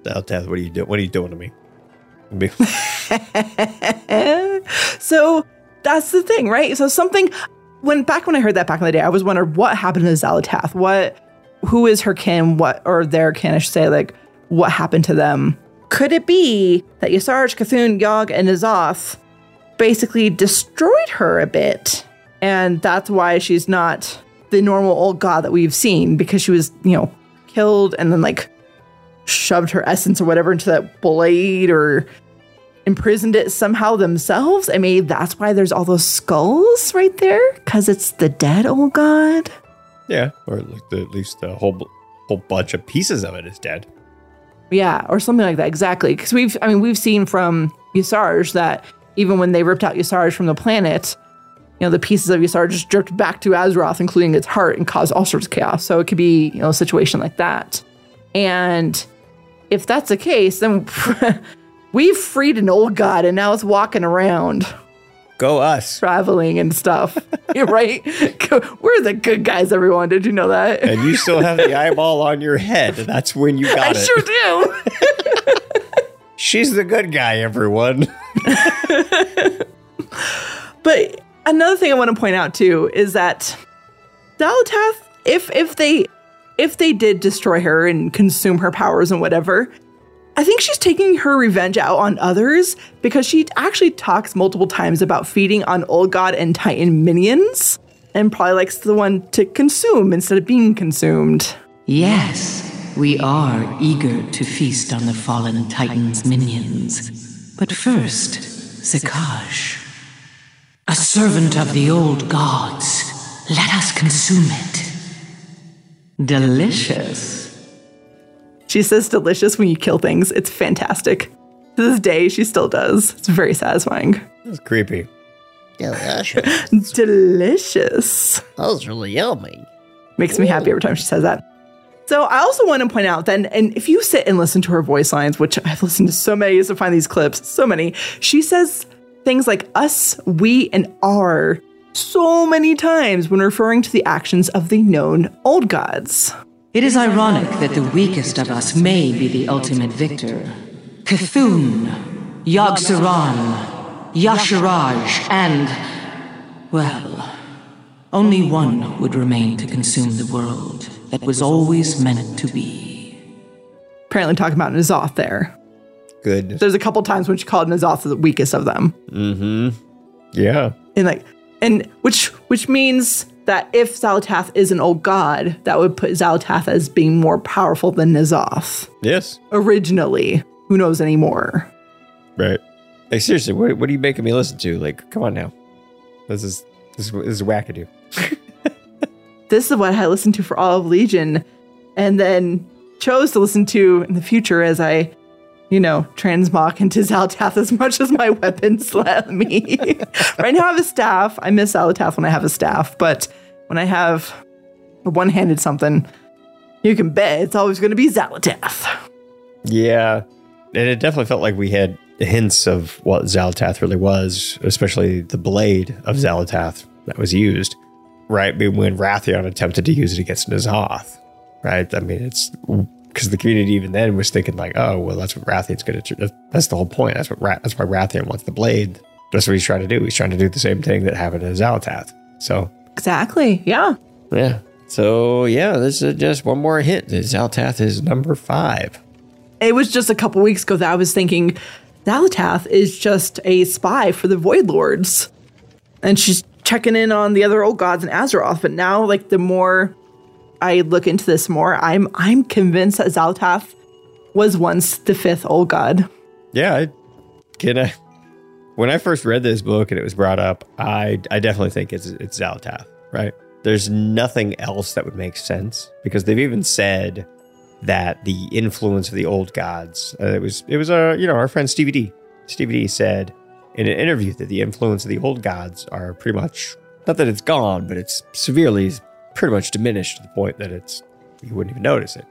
Xal'atath, what are you doing? What are you doing to me? So that's the thing, right? So something when back when I heard that back in the day, I was wondering what happened to Xal'atath. What who is her kin? What or their kin? I should say, like what happened to them? Could it be that Y'Shaarj, C'Thun, Yogg, and N'Zoth basically destroyed her a bit, and that's why she's not the normal old god that we've seen because she was, you know, killed and then like shoved her essence or whatever into that blade or imprisoned it somehow themselves. I mean, that's why there's all those skulls right there because it's the dead old god. yeah, or like the, at least a whole whole bunch of pieces of it is dead. Yeah, or something like that. Exactly. Because we've, I mean, we've seen from Y'Shaarj that even when they ripped out Y'Shaarj from the planet, you know, the pieces of Y'Shaarj just dripped back to Azeroth, including its heart, and caused all sorts of chaos. So it could be, you know, a situation like that. And if that's the case, then we've freed an old god and now it's walking around, Go us. traveling and stuff. You're right. We're the good guys, everyone. Did you know that? And you still have the eyeball on your head. That's when you got I it. I sure do. She's the good guy, everyone. But another thing I want to point out too is that Xal'atath, if if they if they did destroy her and consume her powers and whatever, I think she's taking her revenge out on others because she actually talks multiple times about feeding on old god and titan minions and probably likes the one to consume instead of being consumed. Yes, we are eager to feast on the fallen Titan's minions. But first, Zakaj. A servant of the old gods. Let us consume it. Delicious. She says delicious when you kill things. It's fantastic. To this day, she still does. It's very satisfying. That's creepy. Delicious. Delicious. That was really yummy. Makes me happy every time she says that. So I also want to point out then, and if you sit and listen to her voice lines, which I've listened to so many to find these clips, so many, she says things like us, we, and our so many times when referring to the actions of the known old gods. It is ironic that the weakest of us may be the ultimate victor. C'Thun, Yogg-Saron, Y'Shaarj, and. Well, only one would remain to consume the world that was always meant to be. Apparently, talking about N'Zoth there. Goodness. There's a couple times when she called N'Zoth the weakest of them. Mm-hmm. Yeah. And like, and which which means that if Xal'atath is an old god, that would put Xal'atath as being more powerful than N'Zoth Yes. originally. Who knows anymore? Right. Like seriously, what, what are you making me listen to? Like, come on now. This is this is, this is wackadoo. This is what I listened to for all of Legion, and then chose to listen to in the future as I, you know, transmog into Xal'atath as much as my weapons let me. right now I have a staff. I miss Xal'atath when I have a staff, but when I have a one-handed something, you can bet it's always going to be Xal'atath. Yeah. And it definitely felt like we had hints of what Xal'atath really was, especially the blade of mm-hmm. Zalatath that was used, right? When Wrathion attempted to use it against N'Zoth, right? I mean, it's because the community even then was thinking like, oh, well, that's what Wrathion's going to. do. That's the whole point. That's what Ra- that's why Wrathion wants the blade. That's what he's trying to do. He's trying to do the same thing that happened to Xal'atath. So Exactly. Yeah. yeah. So yeah, this is just one more hint. Xal'atath is number five. It was just a couple weeks ago that I was thinking Xal'atath is just a spy for the Void Lords. And she's checking in on the other old gods in Azeroth. But now, like the more I look into this more, I'm I'm convinced that Xal'atath was once the fifth old god. Yeah, I can I when I first read this book and it was brought up, I I definitely think it's it's Xal'atath, right? There's nothing else that would make sense because they've even said that the influence of the old gods. Uh, it was it was uh, you know our friend Stevie D. Stevie D said in an interview that the influence of the old gods are pretty much not that it's gone, but it's severely pretty much diminished to the point that it's you wouldn't even notice it.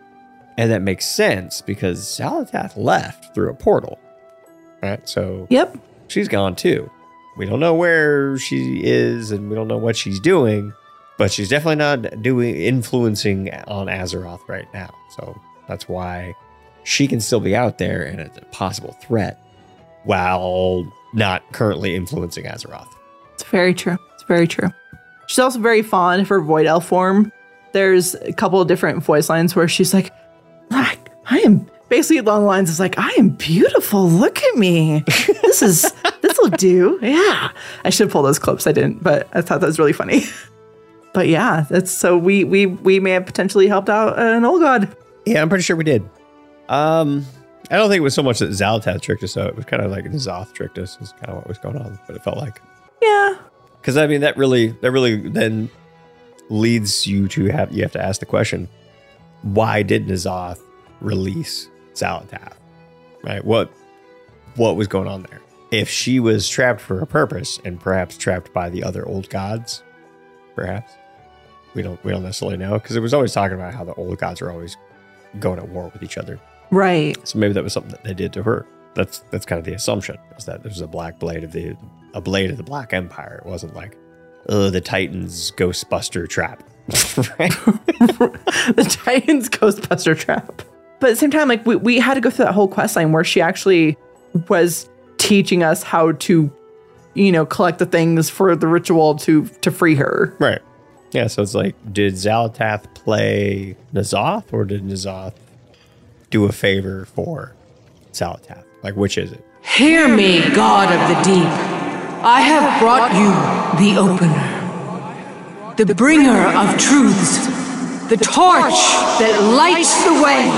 And that makes sense because Xal'atath left through a portal. Right? So Yep. she's gone too. We don't know where she is and we don't know what she's doing, but she's definitely not doing influencing on Azeroth right now. So that's why she can still be out there and it's a possible threat while not currently influencing Azeroth. It's very true. It's very true. She's also very fond of her void elf form. There's a couple of different voice lines where she's like, "I I am basically along the lines is like, I am beautiful. Look at me. This is this will do. Yeah. I should pull those clips. I didn't, but I thought that was really funny. But yeah, that's so we we we may have potentially helped out an old god. Yeah, I'm pretty sure we did. Um, I don't think it was so much that Xal'atath tricked us out. It was kind of like Zoth tricked us. Is kind of what was going on. But it felt like Yeah. Because I mean that really that really then leads you to have you have to ask the question: Why did N'Zoth release Xal'atath? Right? What what was going on there? If she was trapped for a purpose and perhaps trapped by the other old gods, perhaps we don't we don't necessarily know because it was always talking about how the old gods are always going at war with each other. Right. So maybe that was something that they did to her. That's that's kind of the assumption is that there's a black blade of the a blade of the Black Empire. It wasn't like oh the Titans Ghostbuster trap. right? the Titans Ghostbuster trap. But at the same time, like we, we had to go through that whole quest line where she actually was teaching us how to, you know, collect the things for the ritual to to free her. Right. Yeah, so it's like, did Xal'atath play N'Zoth or did N'Zoth do a favor for Xal'atath? Like, which is it? Hear me, God of the Deep. I have brought you the opener, the bringer of truths, the torch that lights the way.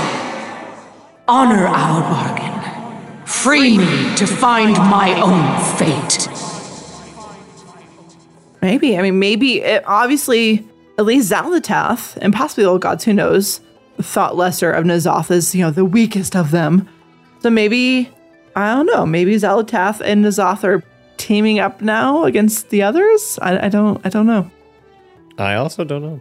Honor our bargain. Free me to find my own fate. Maybe. I mean, maybe it, obviously at least Xal'atath and possibly the old gods, who knows, thought lesser of N'Zoth as, you know, the weakest of them. So maybe I don't know, maybe Xal'atath and N'Zoth are teaming up now against the others? I, I don't I don't know. I also don't know.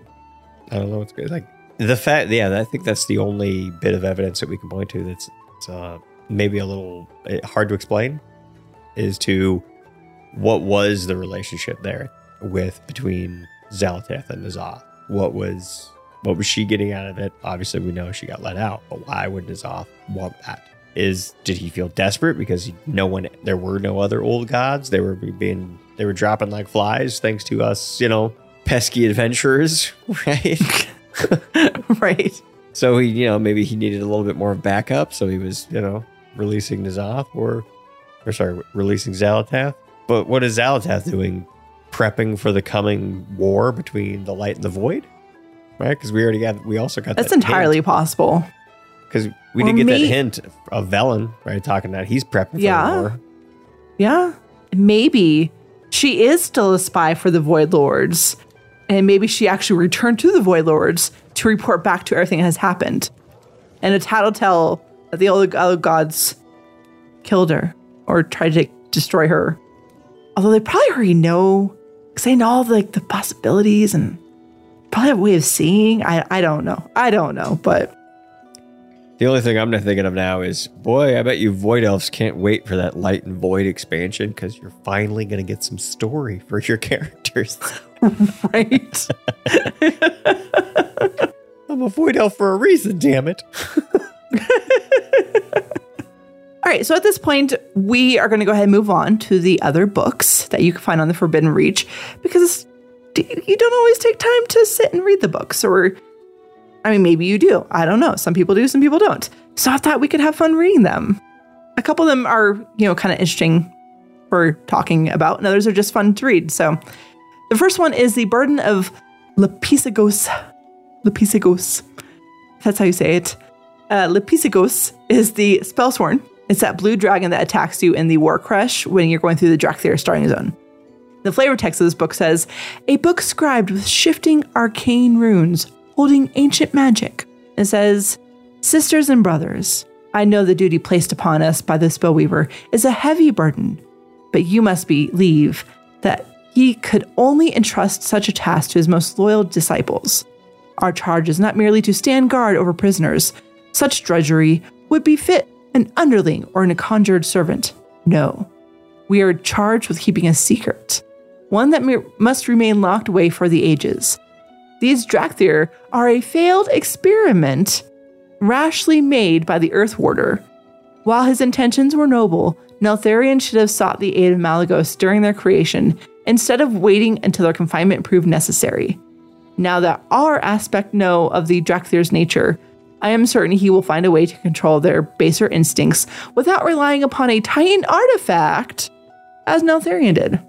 I don't know what's good. Like the fact, yeah, I think that's the only bit of evidence that we can point to that's it's, uh, maybe a little eh, hard to explain is to what was the relationship there with between Xal'atath and N'Zoth? What was what was she getting out of it? Obviously, we know she got let out, but why would N'Zoth want that? Is did he feel desperate because he, no one there were no other old gods? They were being they were dropping like flies thanks to us, you know, pesky adventurers, right? right. So he, you know, maybe he needed a little bit more backup, so he was, you know, releasing N'Zoth or or sorry, releasing Xal'atath. But what is Xal'atath doing? Prepping for the coming war between the light and the void? Right? Because we already got we also got That's that entirely possible. Because we Or did get may- that hint of Velen, right? Talking that he's prepping for Yeah. war. Yeah. Maybe she is still a spy for the Void Lords. And maybe she actually returned to the Void Lords to report back to everything that has happened. And a tattletale that the other other gods killed her or tried to destroy her. Although they probably already know, because they know all the, like the possibilities and probably have a way of seeing. I, I don't know. I don't know. But The only thing I'm not thinking of now is, boy, I bet you Void Elves can't wait for that Light and Void expansion because you're finally going to get some story for your characters. right. I'm a Void Elf for a reason, damn it. All right, so at this point, we are going to go ahead and move on to the other books that you can find on the Forbidden Reach because you don't always take time to sit and read the books, or I mean, maybe you do. I don't know. Some people do, some people don't. So I thought we could have fun reading them. A couple of them are, you know, kind of interesting for talking about, and others are just fun to read. So the first one is The Burden of Lapisagos. Lapisagos. That's how you say it. Uh, Lapisagos is the Spellsworn. It's that blue dragon that attacks you in the War Crush when you're going through the Dracthyr starting zone. The flavor text of this book says, A book scribed with shifting arcane runes, holding ancient magic. and says, Sisters and brothers, I know the duty placed upon us by the Spellweaver is a heavy burden, but you must believe that he could only entrust such a task to his most loyal disciples. Our charge is not merely to stand guard over prisoners. Such drudgery would befit an underling or a conjured servant. No. We are charged with keeping a secret, one that must remain locked away for the ages. These Dracthyr are a failed experiment rashly made by the Earth Warder. While his intentions were noble, Neltharion should have sought the aid of Malygos during their creation instead of waiting until their confinement proved necessary. Now that our aspect know of the Dracthyr's nature, I am certain he will find a way to control their baser instincts without relying upon a Titan artifact, as Neltharion did.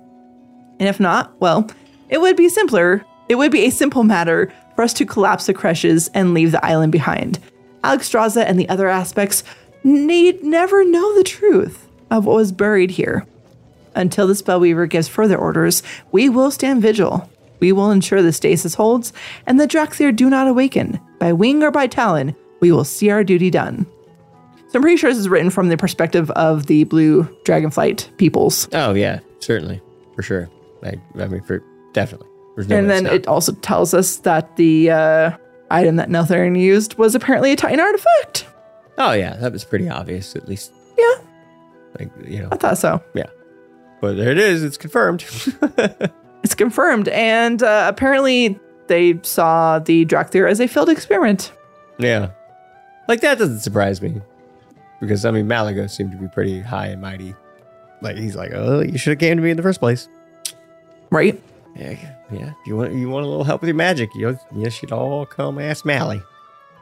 And if not, well, it would be simpler. It would be a simple matter for us to collapse the creches and leave the island behind. Alex Alexstrasza and the other aspects need never know the truth of what was buried here. Until the Spellweaver gives further orders, we will stand vigil. We will ensure the stasis holds and the Dracthyr do not awaken. By wing or by talon, we will see our duty done. So I'm pretty sure this is written from the perspective of the blue dragonflight peoples. Oh yeah, certainly, for sure. I, I mean, for definitely. No and then it also tells us that the uh, item that Neltharion used was apparently a Titan artifact. Oh yeah, that was pretty obvious, at least. Yeah. Like you know. I thought so. Yeah. But there it is. It's confirmed. It's confirmed, and uh, apparently they saw the Dracthyr as a failed experiment. yeah. Like that doesn't surprise me, because I mean Malygos seemed to be pretty high and mighty. Like he's like, oh, you should have came to me in the first place. Right. Yeah. Yeah. If you want, you want a little help with your magic, you you should all come ask Mally.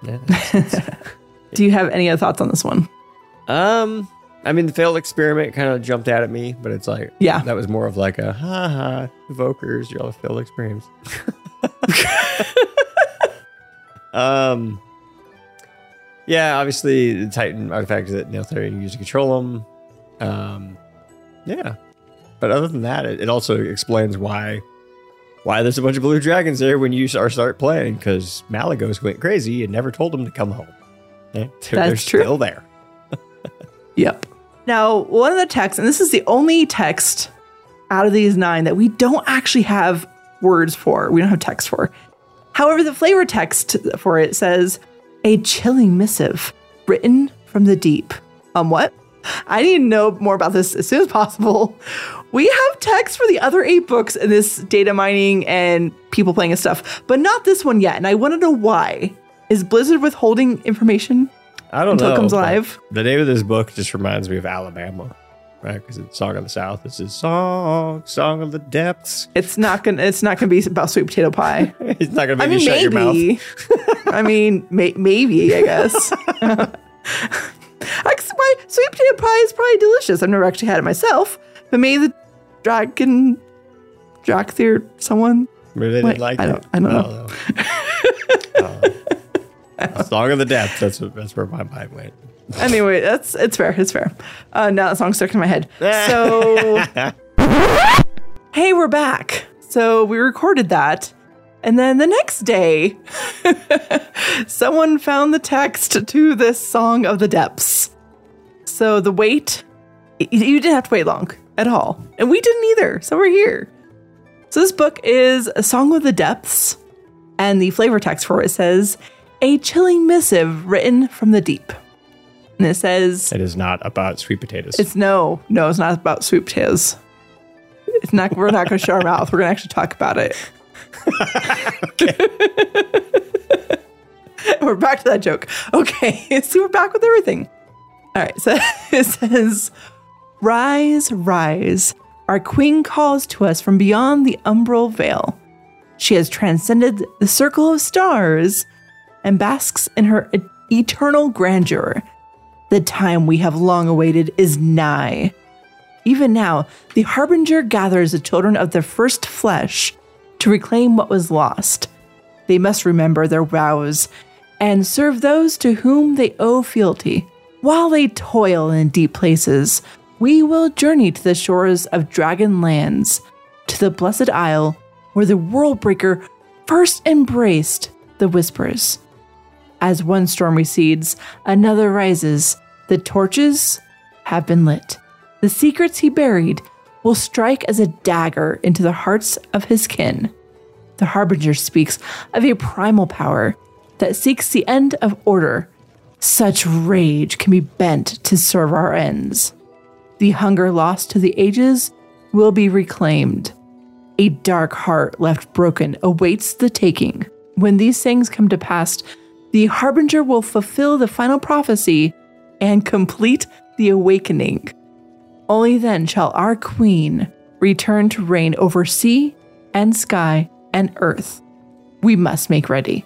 Yeah. that's- Do you have any other thoughts on this one? Um, I mean, the failed experiment kind of jumped out at me, but it's like, Yeah. that was more of like a ha ha, evokers, y'all failed experiments. um, yeah, obviously the Titan artifacts that Neltharion used to control them. Um, yeah, but other than that, it, it also explains why why there's a bunch of blue dragons there when you start start playing because Malygos went crazy and never told them to come home. Yeah, they're, they're true. still there. Yep. Now, one of the texts, and this is the only text out of these nine that we don't actually have words for, we don't have text for. However, the flavor text for it says, a chilling missive written from the deep. Um, what? I need to know more about this as soon as possible. We have text for the other eight books in this data mining and people playing and stuff, but not this one yet. And I want to know why. Is Blizzard withholding information? I don't until know. it comes but alive? The name of this book just reminds me of Alabama, right? Because it's Song of the South. This is Song, Song of the Depths. It's not gonna. It's not gonna be about sweet potato pie. it's not gonna I make mean, you shut your mouth. I mean, may, maybe. I guess. Why sweet potato pie is probably delicious. I've never actually had it myself, but maybe the dragon, Dracthyr, someone. Maybe they didn't like I it. don't. I don't know. know. Uh, Song of the Depths. That's that's where my mind went. Anyway, that's it's fair. It's fair. Uh, now that song's stuck in my head. So, hey, we're back. So we recorded that, and then the next day, someone found the text to this song of the depths. So the wait, you didn't have to wait long at all, and we didn't either. So we're here. So this book is a song of the depths, and the flavor text for it says, "A chilling missive written from the deep." And it says, It is not about sweet potatoes. it's no, no, it's not about sweet potatoes. It's not. We're not going to show our mouth. We're going to actually talk about it. we're back to that joke. Okay, see, we're back with everything. All right, so it says, "Rise, rise! Our queen calls to us from beyond the umbral veil. She has transcended the circle of stars and basks in her eternal grandeur." The time we have long awaited is nigh. Even now, the Harbinger gathers the children of the first flesh to reclaim what was lost. They must remember their vows and serve those to whom they owe fealty. While they toil in deep places, we will journey to the shores of dragon lands, to the blessed isle where the Worldbreaker first embraced the Whispers. As one storm recedes, another rises. The torches have been lit. The secrets he buried will strike as a dagger into the hearts of his kin. The Harbinger speaks of a primal power that seeks the end of order. Such rage can be bent to serve our ends. The hunger lost to the ages will be reclaimed. A dark heart left broken awaits the taking. when these things come to pass, the Harbinger will fulfill the final prophecy and complete the awakening. Only then shall our Queen return to reign over sea and sky and earth. We must make ready.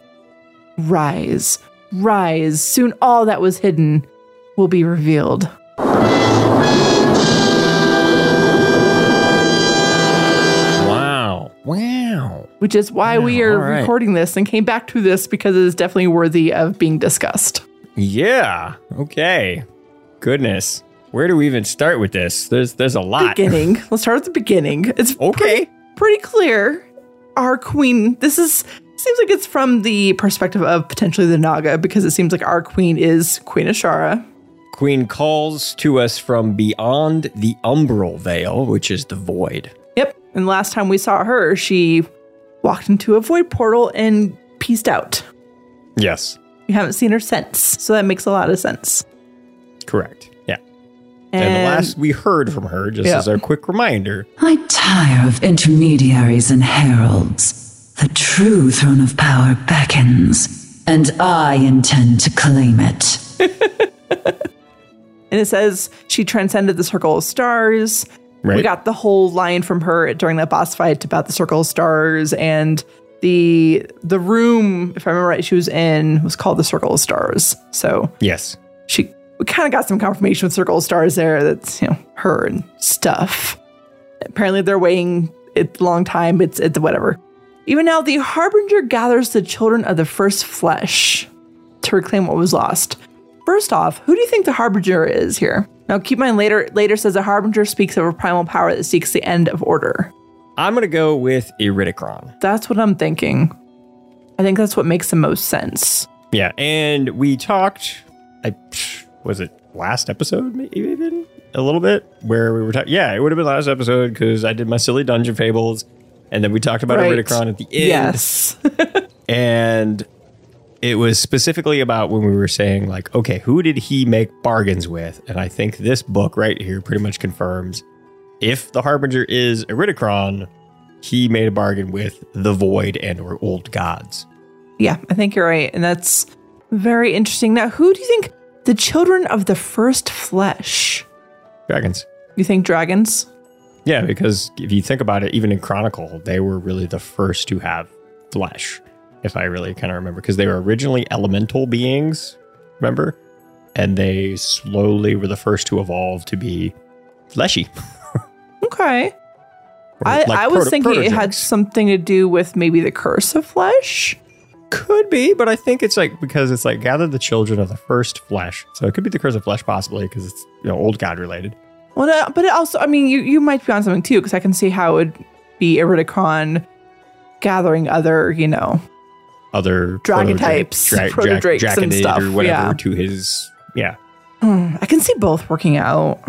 Rise, rise, soon all that was hidden will be revealed. Wow. Wow. Which is why we are all right. recording this and came back to this because it is definitely worthy of being discussed. Yeah. Okay. Goodness. Where do we even start with this? There's there's a lot. Beginning. Let's start at the beginning. It's Okay. pretty, pretty clear. Our queen, this is seems like it's from the perspective of potentially the Naga because it seems like our queen is Queen Azshara. Queen calls to us from beyond the umbral veil, which is the void. Yep. And last time we saw her, she walked into a void portal and pieced out. Yes. We haven't seen her since. So that makes a lot of sense. Correct. Yeah. And, the last we heard from her, just Yeah. as a quick reminder, I tire of intermediaries and heralds. The true throne of power beckons, and I intend to claim it. And it says she transcended the circle of stars. Right. We got the whole line from her during that boss fight about the circle of stars and the the room, if I remember right, she was in was called the Circle of Stars. So yes. she we kind of got some confirmation with Circle of Stars there that's you know her and stuff. Apparently they're waiting it a long time. It's it's whatever. Even now, the Harbinger gathers the children of the first flesh to reclaim what was lost. First off, who do you think the Harbinger is here? Now, keep in mind later later says the Harbinger speaks of a primal power that seeks the end of order. I'm going to go with Iridikron. That's what I'm thinking. I think that's what makes the most sense. Yeah. And we talked, I was it last episode, maybe even a little bit, where we were talking. Yeah, it would have been last episode because I did my silly dungeon fables. And then we talked about Right. At the end. Yes. And it was specifically about when we were saying, like, okay, who did he make bargains with? And I think this book right here pretty much confirms if the Harbinger is Iridikron, he made a bargain with the Void and or old gods. Yeah, I think you're right. And that's very interesting. Now, who do you think the children of the first flesh? Dragons. You think dragons? Yeah, because if you think about it, even in Chronicle, they were really the first to have flesh, if I really kind of remember, because they were originally elemental beings, remember? And they slowly were the first to evolve to be fleshy. Okay. I, like I was proto- thinking it had something to do with maybe the curse of flesh. Could be, but I think it's like because it's like gather the children of the first flesh. So it could be the curse of flesh, possibly, because it's you know old god related. Well, uh, but it also, I mean, you, you might be on something too, because I can see how it would be Iridikron gathering other, you know, Other Dragon types, dra- dra- and stuff, or whatever yeah. to his yeah Hmm, I can see both working out.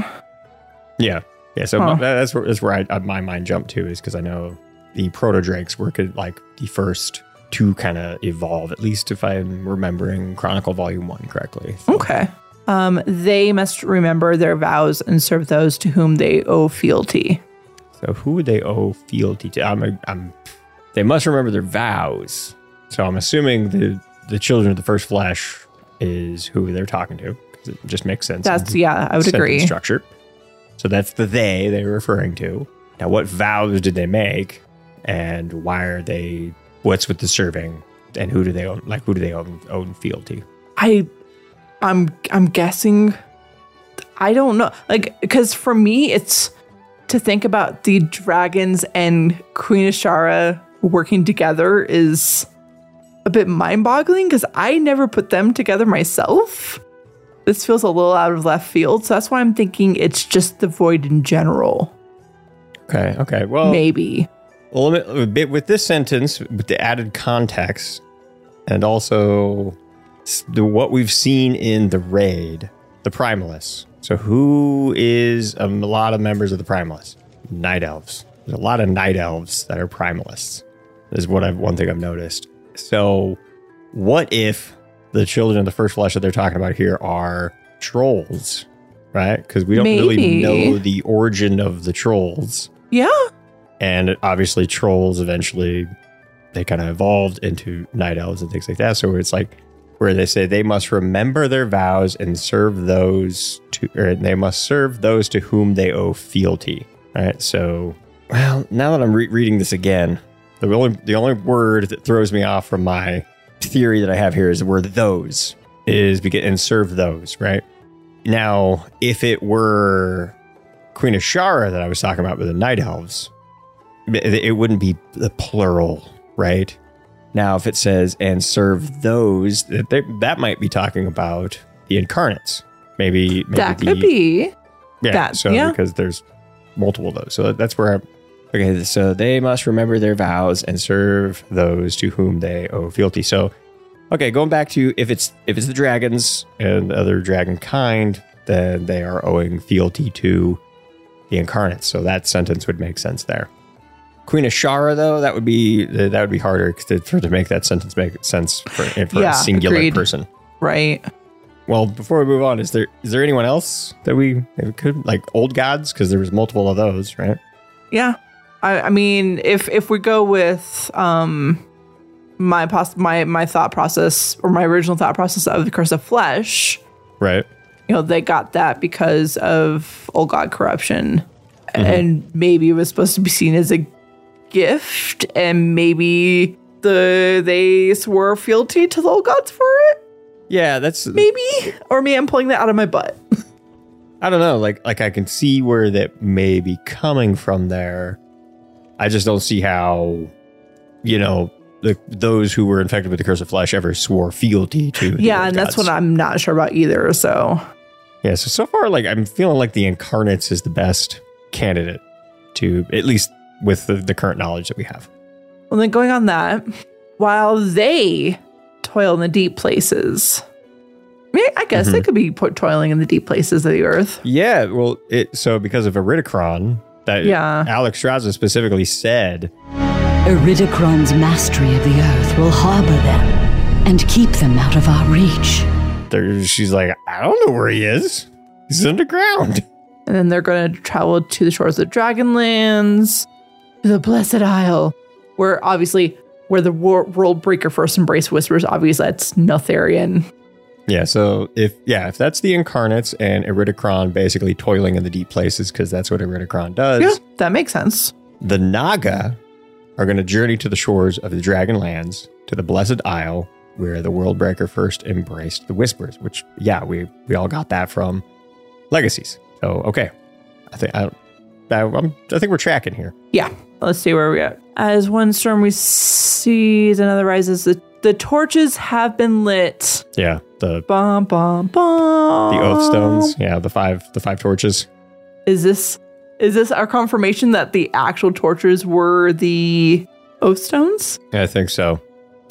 yeah yeah. So Huh. my- that's where that's where I, I- my mind jumped to is because I know the proto drakes were could, like the first to kind of evolve, at least if I'm remembering Chronicle Volume One correctly. Okay. Um, they must remember their vows and serve those to whom they owe fealty. So who would they owe fealty to? I'm, I'm, they must remember their vows. So I'm assuming the the children of the first flesh is who they're talking to. It just makes sense. That's yeah, I would agree. Structure. So that's the they they're referring to. Now, what vows did they make, and why are they? What's with the serving, and who do they own? Like who do they own own fealty? I, I'm I'm guessing. I don't know, like because for me it's to think about the dragons and Queen Azshara working together is a bit mind-boggling because I never put them together myself. This feels a little out of left field, so that's why I'm thinking it's just the void in general. Okay. Okay. Well, Maybe. Well, let me- a bit with this sentence, with the added context, and also the, what we've seen in the raid, the Primalists. So, who is a lot of members of the Primalists? Night Elves. There's a lot of Night Elves that are Primalists. Is what I've one thing I've noticed. So, what if the children of the first flesh that they're talking about here are trolls? Right? Because we don't really know the origin of the trolls Yeah. And obviously trolls eventually they kind of evolved into night elves and things like that. So it's like where they say they must remember their vows and serve those to, or they must serve those to whom they owe fealty. Right. So, well, now that I'm re- reading this again, the only the only word that throws me off from my theory that I have here is the word those is begin and serve those. Right. Now, if it were Queen Azshara that I was talking about with the night elves, it it wouldn't be the plural, right? Now, if it says and serve those, that that might be talking about the incarnates. Maybe, maybe that the, could be. yeah. that, so yeah. because there's multiple of those, so that's where. I'm, okay, so they must remember their vows and serve those to whom they owe fealty. So, okay, going back to if it's if it's the dragons and other dragon kind, then they are owing fealty to the incarnates. So that sentence would make sense there. Queen Azshara, though, that would be that would be harder to, for to make that sentence make sense for, for Yeah, a singular agreed. person. Right. Well, before we move on, is there is there anyone else that we, that we could like old gods? Because there was multiple of those, right? Yeah. I, I mean, if if we go with um my pos- my my thought process or my original thought process of the curse of flesh, Right. you know, they got that because of old god corruption, Mm-hmm. and maybe it was supposed to be seen as a gift, and maybe the they swore fealty to the old gods for it. Yeah, that's maybe, or me, I'm pulling that out of my butt. I don't know. Like like I can see where that may be coming from there. I just don't see how, you know, the those who were infected with the curse of flesh ever swore fealty to. yeah, and that's what I'm not sure about either. So Yeah, so so far, like I'm feeling like the incarnates is the best candidate to at least with the, the current knowledge that we have. Well, then going on that, while they toil in the deep places, I, mean, I guess they Mhm. could be put toiling in the deep places of the earth. Yeah, well, it so because of Iridikron, that Yeah. Alexstrasza specifically said, Iridikron's mastery of the earth will harbor them and keep them out of our reach. there, she's like, I don't know where he is. He's underground. And then they're going to travel to the shores of Dragonlands, to the Blessed Isle, where obviously, where the wor- world breaker first embraced whispers, obviously that's Neltharion. Yeah, so if yeah, if that's the incarnates and Iridikron basically toiling in the deep places because that's what Iridikron does. Yeah, that makes sense. The Naga are going to journey to the shores of the Dragonlands to the Blessed Isle, where the Worldbreaker first embraced the Whispers. Which, yeah, we we all got that from Legacies. So okay, I think I, I, I'm, I think we're tracking here. Yeah, let's see where we at. As one storm we sees, another rises. The, the torches have been lit. Yeah, the Bum, bum, bum. the Oath Stones. Yeah, the five the five torches. Is this is this our confirmation that the actual torches were the oath stones? Yeah, I think so.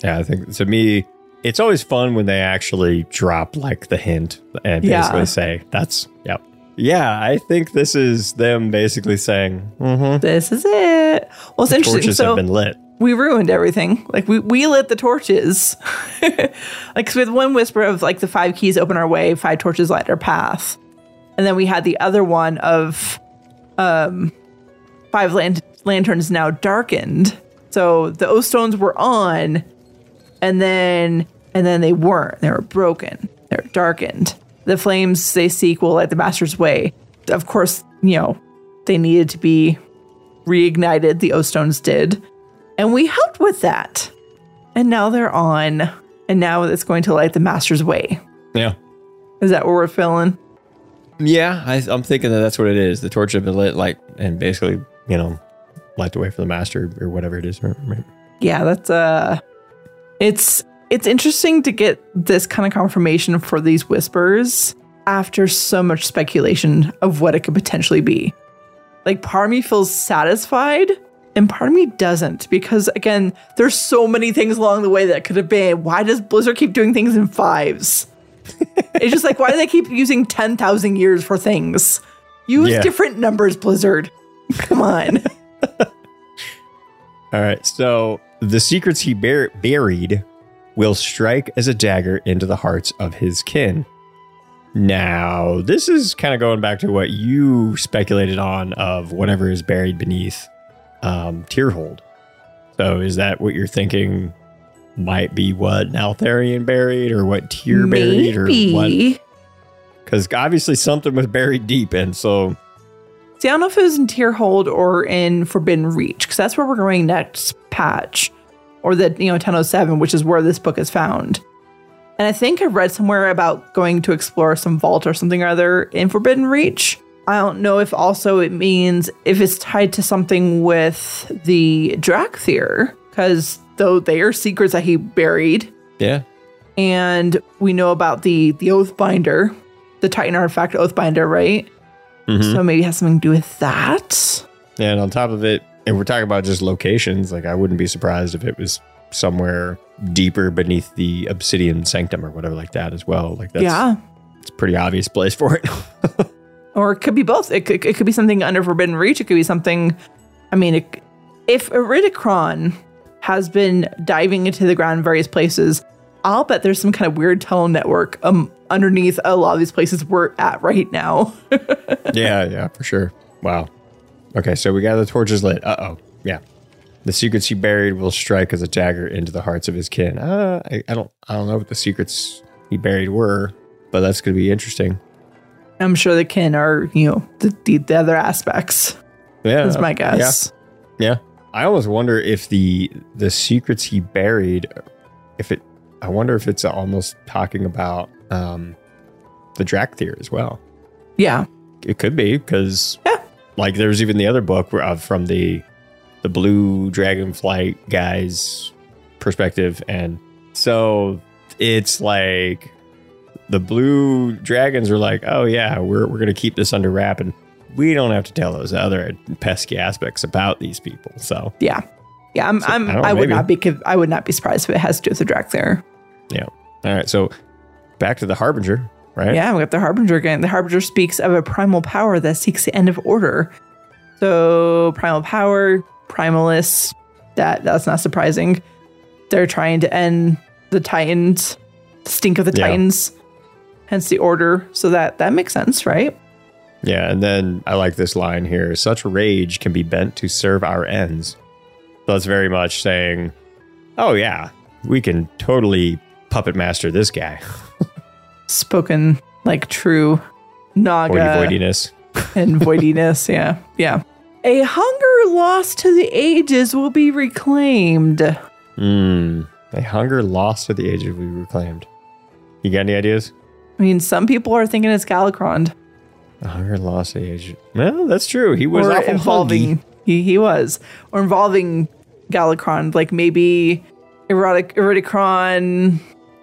Yeah, I think to me, it's always fun when they actually drop like the hint and Yeah. basically say, "That's yep." Yeah, I think this is them basically saying, mm-hmm, This is it. Well, it's the interesting. torches So have been lit." we ruined everything. Like we we lit the torches. like 'cause with one whisper of like the five keys open our way, five torches light our path, and then we had the other one of um five lan- lanterns now darkened. So the O stones were on, and then and then they weren't. They were broken. They were darkened. The flames they seek will light the master's way. Of course, you know they needed to be reignited. The oath stones did. And we helped with that. And now they're on. And now it's going to light the master's way. Yeah, Is that what we're feeling? yeah, I, I'm thinking that that's what it is. The torch have been lit, like, and basically, you know, light the way for the master or whatever it is. Yeah, that's uh it's it's interesting to get this kind of confirmation for these whispers after so much speculation of what it could potentially be. Like part of me feels satisfied and part of me doesn't because again, there's so many things along the way that could have been. Why does Blizzard keep doing things in fives? it's just like why do they keep using 10,000 years for things? Use Yeah. different numbers, Blizzard. Come on. All right. So the secrets he bur- buried will strike as a dagger into the hearts of his kin. Now, this is kind of going back to what you speculated on of whatever is buried beneath um, Tyrhold. So is that what you're thinking might be what Altharian buried or what Tyr buried or what? Because obviously something was buried deep, and so See, I don't know if it was in Tyrhold or in Forbidden Reach, because that's where we're going next patch, or the you know 1007, which is where this book is found. And I think I read somewhere about going to explore some vault or something or other in Forbidden Reach. I don't know if also it means if it's tied to something with the Dracthyr, because though they are secrets that he buried, yeah, and we know about the the Oathbinder, the Titan artifact Oathbinder, right? Mhm. So maybe it has something to do with that. Yeah, and on top of it, if we're talking about just locations, like I wouldn't be surprised if it was somewhere deeper beneath the obsidian sanctum or whatever like that as well. Like that's yeah. it's a pretty obvious place for it. Or it could be both. It could, it could be something under Forbidden Reach. It could be something. I mean, it, if Iridikron has been diving into the ground in various places, I'll bet there's some kind of weird tunnel network um, underneath a lot of these places we're at right now. yeah, yeah, for sure. Wow. Okay, so we got the torches lit. Uh oh. Yeah. The secrets he buried will strike as a dagger into the hearts of his kin. Uh, I, I don't I don't know what the secrets he buried were, but that's gonna be interesting. I'm sure the kin are, you know, the, the, the other aspects. Yeah. That's my guess. Yeah. yeah. I almost wonder if the the secrets he buried if it I wonder if it's almost talking about um the Dracthyr as well. Yeah. It could be because like there's even the other book uh, from the the blue dragonflight guy's perspective and so it's like the blue dragons are like oh yeah we're, we're gonna keep this under wrap and we don't have to tell those other pesky aspects about these people so Yeah. Yeah, I'm, So, I'm, I I, would not be, I would not be surprised if it has to do with the Dracthyr. yeah all right so back to the harbinger right Yeah, we got the Harbinger again. The Harbinger speaks of a primal power that seeks the end of order. So primal power, primalists, that that's not surprising. They're trying to end the Titans, the stink of the Yeah. Titans, hence the order. So that that makes sense, right? Yeah, and then I like this line here. Such rage can be bent to serve our ends. So that's very much saying, oh, yeah, we can totally puppet master this guy. Spoken like true Naga Voidy voidiness. and voidiness. Yeah, yeah. A hunger lost to the ages will be reclaimed. Hmm. A hunger lost to the ages will be reclaimed. You got any ideas? I mean, some people are thinking it's Galakrond. A hunger lost to the age. Well, that's true. He was or awful involving hungry. he, he was or involving Galakrond. Like maybe erotic Iridikron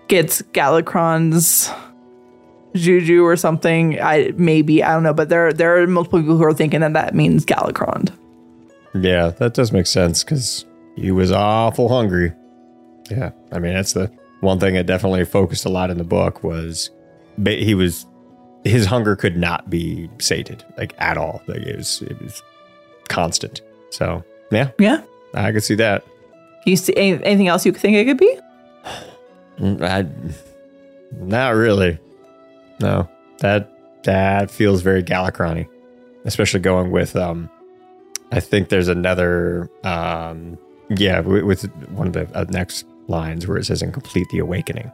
gets Galakrond's juju or something. I maybe I don't know, but there there are multiple people who are thinking that that means Galakrond. Yeah, that does make sense because he was awful hungry. Yeah, I mean that's the one thing that definitely focused a lot in the book was he was his hunger could not be sated like at all. Like it was it was constant. So yeah, Yeah. I could see that. You see anything else you think it could be? Mm, I, not really. No, that that feels very Galacrony, especially going with. um I think there's another. um Yeah, with, with one of the uh, next lines where it says "and complete the awakening,"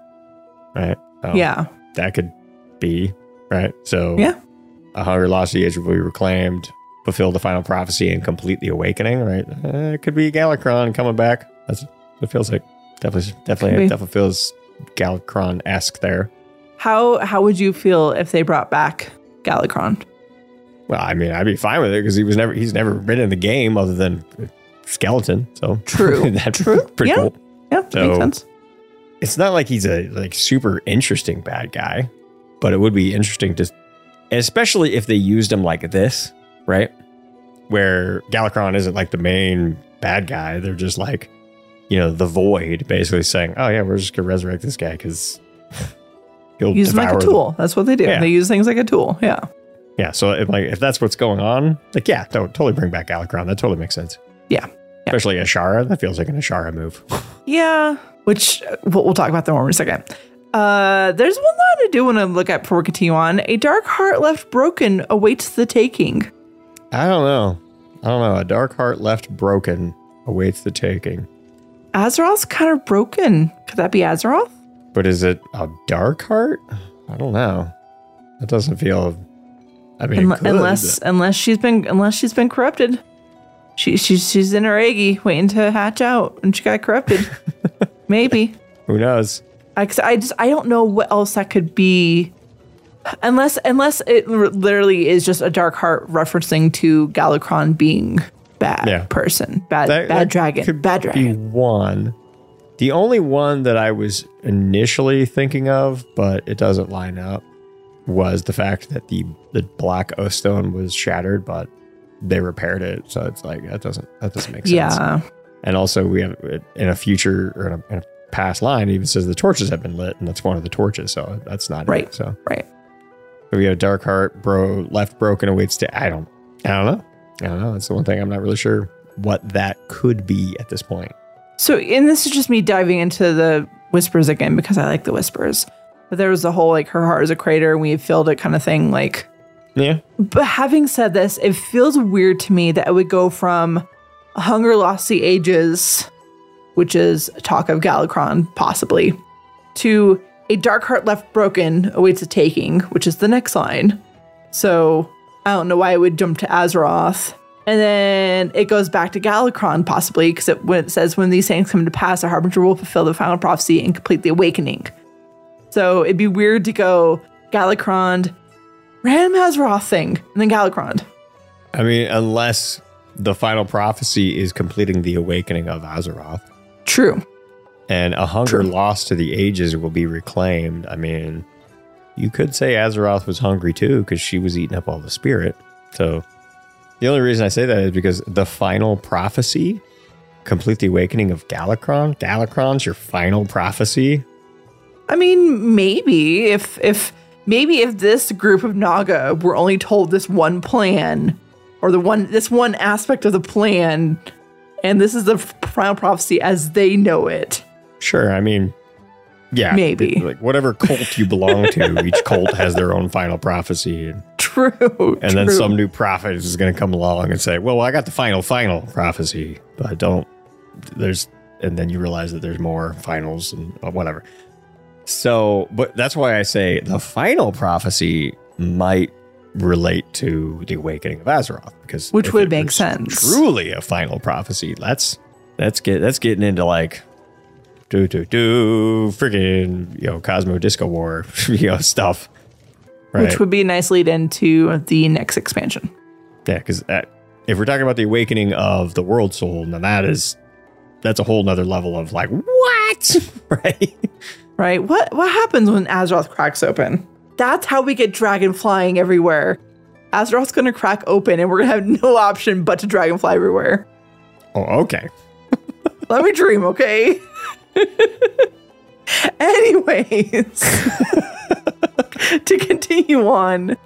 right? So Yeah. that could be right. So Yeah. a hunger lost the age will be reclaimed, fulfill the final prophecy, and complete the awakening. Right? Uh, it could be Galakrond coming back. That's what it feels like. Definitely, definitely, definitely feels Galakrond esque there. How how would you feel if they brought back Galakrond? Well, I mean, I'd be fine with it because he was never he's never been in the game other than skeleton. So True. that's True. pretty Yeah. cool. Yeah, So- makes sense. It's not like he's a like super interesting bad guy, but it would be interesting to, especially if they used him like this, right? Where Galakrond isn't like the main bad guy; they're just like, you know, the void, basically saying, "Oh yeah, we're just gonna resurrect this guy because he'll Use them like a tool. That's what they do. Yeah. They use things like a tool. Yeah. Yeah, so if, like if that's what's going on, like yeah, to- totally bring back Galakrond. That totally makes sense. Yeah. Especially Azshara. That feels like an Azshara move. Yeah, which we'll, we'll talk about that more in a second. Uh, there's one line I do want to look at for on. A dark heart left broken awaits the taking. I don't know. I don't know. A dark heart left broken awaits the taking. Azeroth's kind of broken. Could that be Azeroth? But is it a dark heart? I don't know. That doesn't feel. I mean, unless unless she's been unless she's been corrupted. She she's she's in her eggy waiting to hatch out and she got corrupted. Maybe. who knows? I, I just I don't know what else that could be, unless unless it literally is just a dark heart referencing to Galakrond being bad Yeah. person, bad That- bad that dragon, could bad be one. The only one that I was initially thinking of, but it doesn't line up, was the fact that the the black O stone was shattered, but they repaired it. So it's like that doesn't that doesn't make sense. Yeah. And also, we have in a future or in a, in a past line, it even says the torches have been lit, and that's one of the torches. So that's not Right. It, so Right. So we have Dark Heart, bro, left broken awaits to. I don't. I don't know. I don't know. That's the one thing I'm not really sure what that could be at this point. So, and this is just me diving into the whispers again because I like the whispers. But there was the whole like her heart is a crater and we filled it kind of thing. Like, Yeah. But having said this, it feels weird to me that it would go from Hunger Lost the Ages, which is talk of Galakrond, possibly, to a Dark Heart Left Broken awaits a taking, which is the next line. So I don't know why it would jump to Azeroth. And then it goes back to Galakrond, possibly, because it, it says, when these things come to pass, the Harbinger will fulfill the final prophecy and complete the awakening. So it'd be weird to go Galakrond, random Azeroth thing, and then Galakrond. I mean, unless the final prophecy is completing the awakening of Azeroth. True. And a hunger lost to the ages will be reclaimed. I mean, you could say Azeroth was hungry too because she was eating up all the spirit. So the only reason I say that is because the final prophecy, complete the awakening of Galakrond. Galakrond's your final prophecy. I mean, maybe if if maybe if this group of Naga were only told this one plan or the one this one aspect of the plan, and this is the final prophecy as they know it. Sure. I mean, yeah, Maybe. like whatever cult you belong to, each cult has their own final prophecy. And, True. and then some new prophet is going to come along and say, "Well, I got the final final prophecy, but I don't." There's, and then you realize that there's more finals and uh, whatever. So, but that's why I say the final prophecy might relate to the awakening of Azeroth because Which would make sense. Truly, a final prophecy. That's that's get that's getting into like do do do freaking you know Cosmo Disco War you know stuff. Right. which would be a nice lead into the next expansion. Yeah, because uh, if we're talking about the awakening of the world soul, now that is that's a whole nother level of like what, right? Right? What what happens when Azeroth cracks open? That's how we get dragon flying everywhere. Azeroth's gonna crack open and we're gonna have no option but to dragonfly everywhere. Oh, okay. Let me dream, okay? Anyways, to continue on,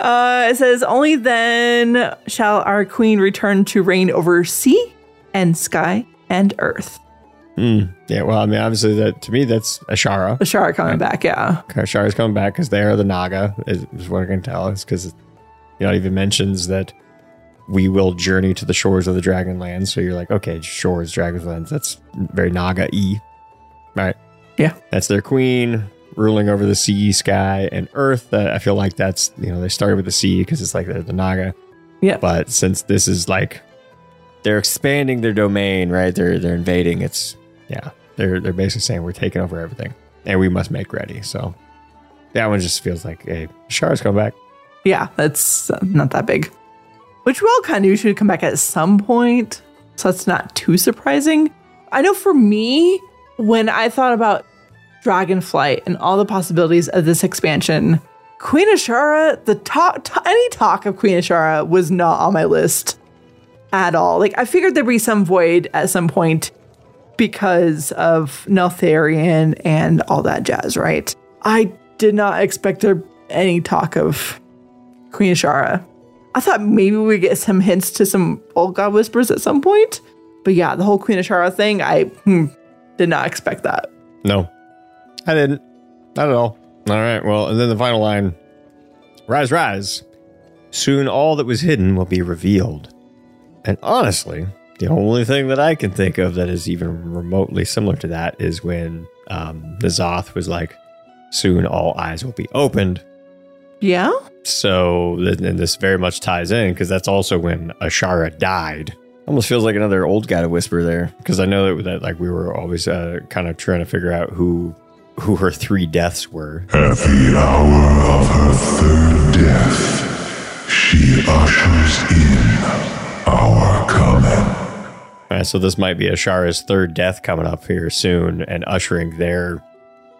uh, it says, Only then shall our queen return to reign over sea and sky and earth. Mm, yeah, well, I mean, obviously, that to me, that's Azshara. Azshara coming back, yeah. Azshara's coming back because they are the Naga, is, is what I can tell. It's because, you know, it even mentions that we will journey to the shores of the Dragonlands. So you're like, okay, shores, Dragonlands. That's very Naga e. Right. Yeah. That's their queen ruling over the sea, sky, and earth. Uh, I feel like that's, you know, they started with the sea because it's like they're the Naga. Yeah. But since this is like, they're expanding their domain, right? They're they're invading. It's yeah. They're they're basically saying we're taking over everything, and we must make ready. So that one just feels like, hey, Shara's come back. Yeah, that's not that big. Which we all kind of would come back at some point. So that's not too surprising. I know for me, when I thought about Dragonflight and all the possibilities of this expansion, Queen Azshara, the talk, t- any talk of Queen Azshara was not on my list at all. Like I figured there'd be some void at some point because of Neltharion and all that jazz, right? I did not expect there any talk of Queen Azshara. I thought maybe we get some hints to some old god whispers at some point. But yeah, the whole Queen of Azshara thing, I hmm, did not expect that. No, I didn't. Not at all. All right. Well, and then the final line Rise, rise. Soon all that was hidden will be revealed. And honestly, The only thing that I can think of that is even remotely similar to that is when um, N'Zoth was like, "Soon all eyes will be opened." Yeah. So, and this very much ties in because that's also when Azshara died. Almost feels like another old guy to whisper there because I know that, that like we were always uh, kind of trying to figure out who who her three deaths were. At the hour of her third death, she ushers in our coming. All right, so this might be Azshara's third death coming up here soon and ushering their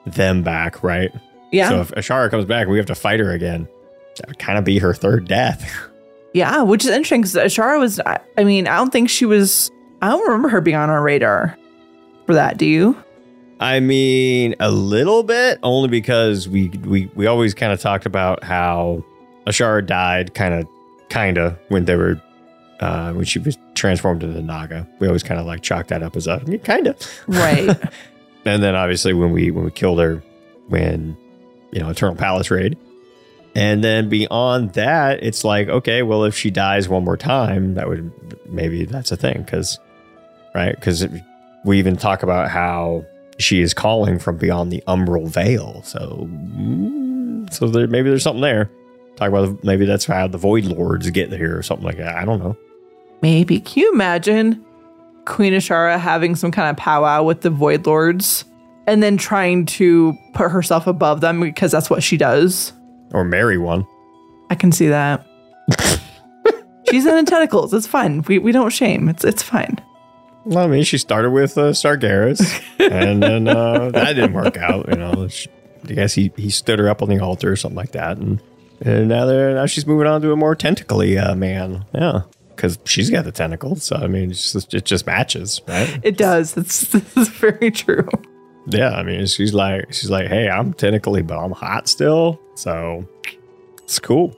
them back, right? Yeah. So if Azshara comes back, we have to fight her again. That would kind of be her third death. Yeah, which is interesting because Azshara was, I, I mean, I don't think she was, I don't remember her being on our radar for that. Do you? I mean, a little bit, only because we we we always kind of talked about how Azshara died, kind of, kind of when they were uh, when she was transformed into Naga. We always kind of like chalked that up as a I mean, kind of Right. and then obviously when we when we killed her when you know Eternal Palace raid. And then beyond that, it's like, okay, well, if she dies one more time, that would maybe that's a thing. Cause, right? Cause we even talk about how she is calling from beyond the umbral veil. So, mm, so there, maybe there's something there. Talk about maybe that's how the Void Lords get here or something like that. I don't know. Maybe. Can you imagine Queen Azshara having some kind of powwow with the Void Lords and then trying to put herself above them because that's what she does? Or marry one. I can see that. She's in the tentacles. It's fine. We, we don't shame. It's it's fine. Well, I mean, she started with uh, Sargeras, and then uh, that didn't work out. You know, she, I guess he, he stood her up on the altar or something like that, and and now they're now she's moving on to a more tentacly uh, man. Yeah, because she's got the tentacles. So I mean, it's just, it just matches, right? It does. It's this is very true. Yeah, I mean, she's like she's like, hey, I'm tentacly, but I'm hot still. So it's cool,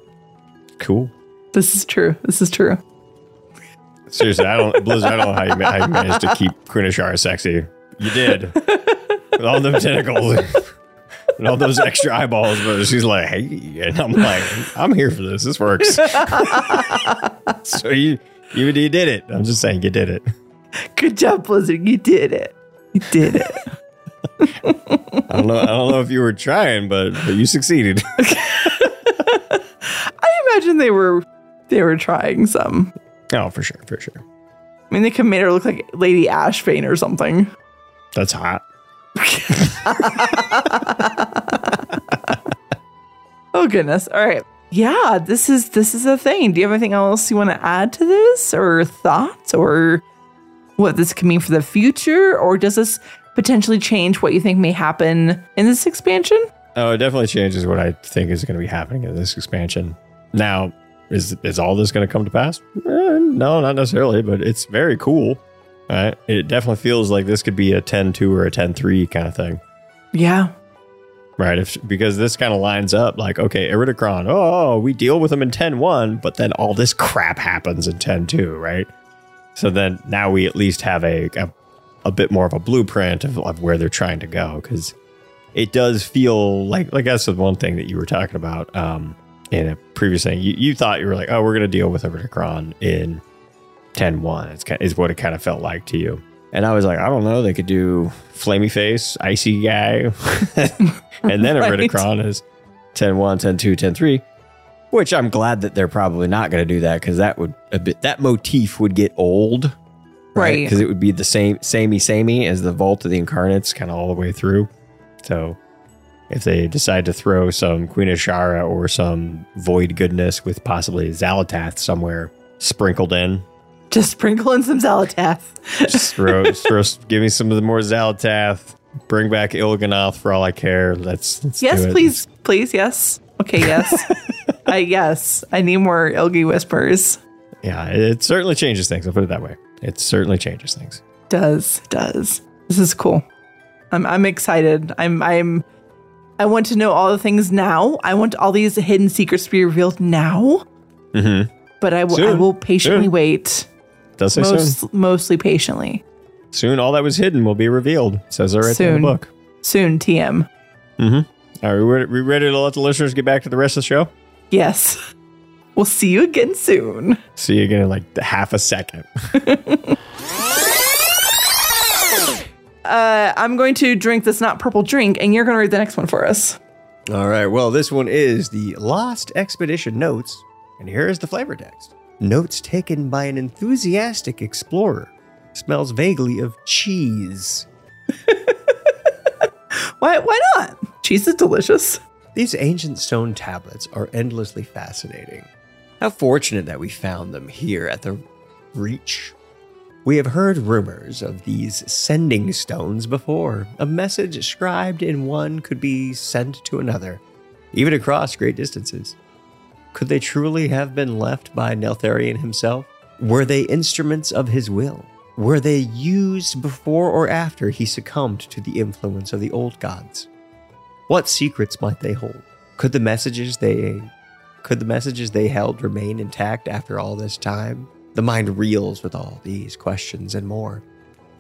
cool. This is true. This is true. Seriously, I don't Blizzard. I don't know how you, how you managed to keep Queen Azshara sexy. You did with all them tentacles and all those extra eyeballs. But she's like, hey, and I'm like, I'm here for this. This works. so you, you, you did it. I'm just saying, you did it. Good job, Blizzard. You did it. You did it. I don't know. I don't know if you were trying, but, but you succeeded. I imagine they were they were trying some. Oh, for sure, for sure. I mean, they could made her look like Lady Ashvane or something. That's hot. Oh goodness. All right. Yeah, this is this is a thing. Do you have anything else you want to add to this or thoughts or what this could mean for the future or does this potentially change what you think may happen in this expansion? Oh, it definitely changes what I think is going to be happening in this expansion. Now, is is all this going to come to pass? Eh, no, not necessarily, but it's very cool. Right? It definitely feels like this could be a 10-2 or a 10-3 kind of thing. Yeah. Right? If because this kind of lines up like, okay, Iridikron, oh, we deal with them in 10-1, but then all this crap happens in 10-2, right? So then now we at least have a a, a bit more of a blueprint of, of where they're trying to go because it does feel like like that's the one thing that you were talking about um, in a previous thing. You, you thought you were like, oh, we're gonna deal with Iridikron in 10-1. It's kind is what it kind of felt like to you. And I was like, I don't know. They could do Flamey Face, Icy Guy, and then Right. Iridikron is 10-1, 10-2, 10-3. Which I'm glad that they're probably not going to do that because that would a bit that motif would get old, Right. Because it would be the same samey samey as the Vault of the Incarnates, kind of all the way through. So if they decide to throw some Queen Ashara or some Void goodness with possibly Xal'atath somewhere sprinkled in, Just sprinkle in some Xal'atath. just throw, just throw give me some of the more Xal'atath. Bring back Il'gynoth for all I care. Let's, let's yes, do it. please. Please, yes. Okay, yes. I yes. I need more Ilgi whispers. Yeah, it certainly changes things. I'll put it that way. It certainly changes things. Does does. This is cool. I'm I'm excited. I'm I'm I want to know all the things now. I want all these hidden secrets to be revealed now. Mm-hmm. But I will I will patiently Soon. wait. Does say Most, soon. mostly patiently. Soon, all that was hidden will be revealed. It says it right there in the book. Soon, TM. Mm-hmm. Are we we ready to let the listeners get back to the rest of the show? Yes. We'll see you again soon. See you again in like half a second. Uh, I'm going to drink this not purple drink, and you're going to read the next one for us. All right. Well, this one is the Lost Expedition Notes, and here is the flavor text. Notes taken by an enthusiastic explorer. Smells vaguely of cheese. Why? Why not? Cheese is delicious. These ancient stone tablets are endlessly fascinating. How fortunate that we found them here at the Reach. We have heard rumors of these sending stones before. A message scribed in one could be sent to another, even across great distances. Could they truly have been left by Neltharion himself? Were they instruments of his will? Were they used before or after he succumbed to the influence of the old gods? What secrets might they hold? Could the messages they could the messages they held remain intact after all this time? The mind reels with all these questions and more.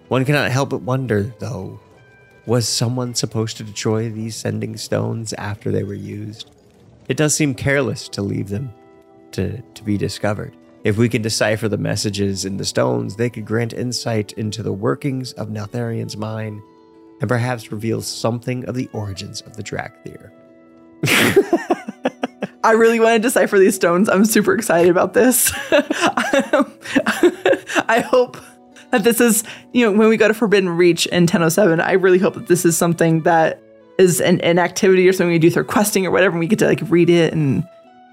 One cannot help but wonder, though, was someone supposed to destroy these sending stones after they were used? It does seem careless to leave them to, to be discovered. If we can decipher the messages in the stones, they could grant insight into the workings of Neltharion's mind and perhaps reveal something of the origins of the Dracthyr. I really want to decipher these stones. I'm super excited about this. I hope that this is, you know, when we go to Forbidden Reach in 1007, I really hope that this is something that is an, an activity or something we do through questing or whatever, and we get to like read it and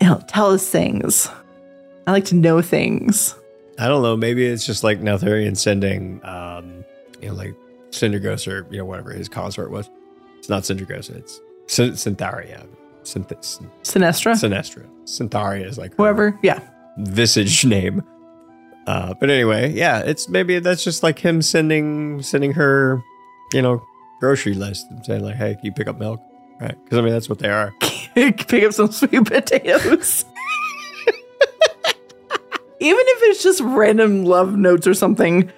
you know, tell us things. I like to know things. I don't know. Maybe it's just like Neltharion sending, um, you know, like Cinderghost or you know whatever his consort was. It's not Cinderghost. It's Cyn- Sintharia. Synth- Syn- Sinestra? Sinestra. Sintharia is like her Whoever. Yeah. visage name. Uh, but anyway, yeah, it's maybe that's just like him sending sending her, you know, grocery list and saying like, "Hey, can you pick up milk?" Right? Because I mean that's what they are. Pick up some sweet potatoes. Even if it's just random love notes or something,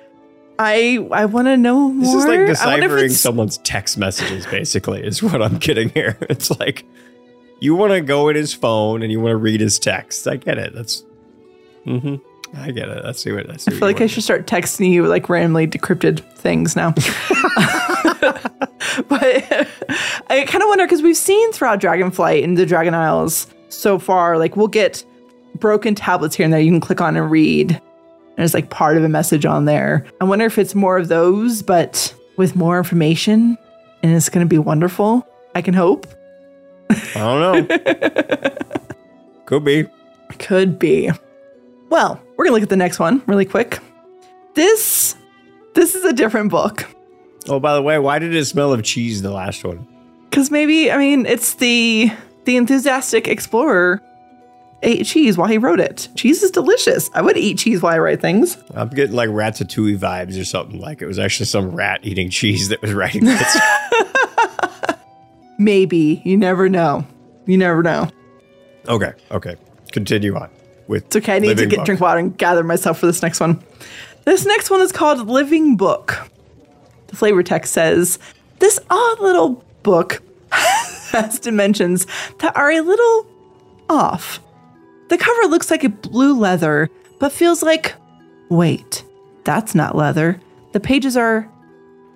I I want to know more. This is like I wonder if deciphering someone's text messages, basically, is what I'm getting here. It's like you want to go in his phone and you want to read his texts. I get it. That's, mm-hmm. I get it. Let's see what I see. I feel like I should start texting you like randomly decrypted things now. but I kind of wonder because we've seen throughout Dragonflight and the Dragon Isles so far, like we'll get broken tablets here and there you can click on and read. And there's like part of a message on there. I wonder if it's more of those, but with more information and it's going to be wonderful. I can hope. I don't know. Could be. Could be. Well, we're gonna look at the next one really quick. This this is a different book. Oh, by the way, why did it smell of cheese the last one? Cause maybe, I mean, it's the the enthusiastic explorer ate cheese while he wrote it. Cheese is delicious. I would eat cheese while I write things. I'm getting like Ratatouille vibes or something. Like it was actually some rat eating cheese that was writing this. Maybe. You never know. You never know. okay, okay. Continue on with. It's okay. I need to get Book. drink water and gather myself for this next one. This next one is called Living Book. The flavor text says this odd little book has dimensions that are a little off. The cover looks like a blue leather, but feels like wait, that's not leather. The pages are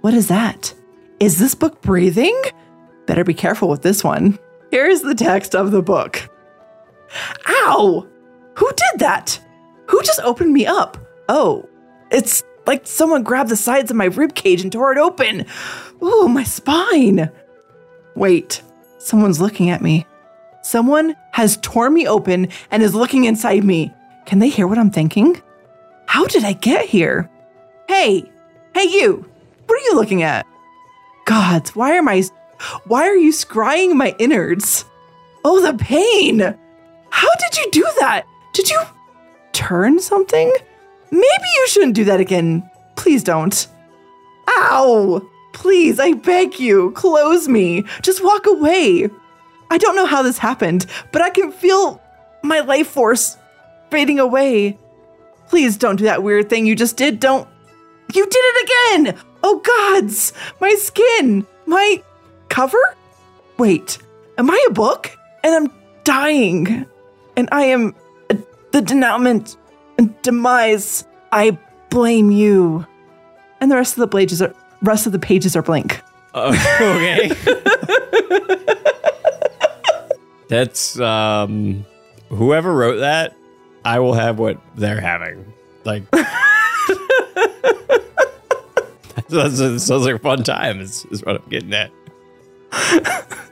what is that? Is this book breathing? Better be careful with this one. Here's the text of the book. Ow! Who did that? Who just opened me up? Oh, it's like someone grabbed the sides of my rib cage and tore it open. Ooh, my spine. Wait, someone's looking at me. Someone has torn me open and is looking inside me. Can they hear what I'm thinking? How did I get here? Hey, hey, you. What are you looking at? Gods, why am I. Why are you scrying my innards? Oh, the pain! How did you do that? Did you turn something? Maybe you shouldn't do that again. Please don't. Ow! Please, I beg you, close me. Just walk away. I don't know how this happened, but I can feel my life force fading away. Please don't do that weird thing you just did. Don't. You did it again! Oh, gods! My skin! My cover? Wait, am I a book? And I'm dying. And I am uh, the denouement and demise. I blame you. and the rest of the pages are rest of the pages are blank. Uh, okay. That's um whoever wrote that, I will have what they're having. Like That sounds sounds like a fun time, is, is what I'm getting at. Hey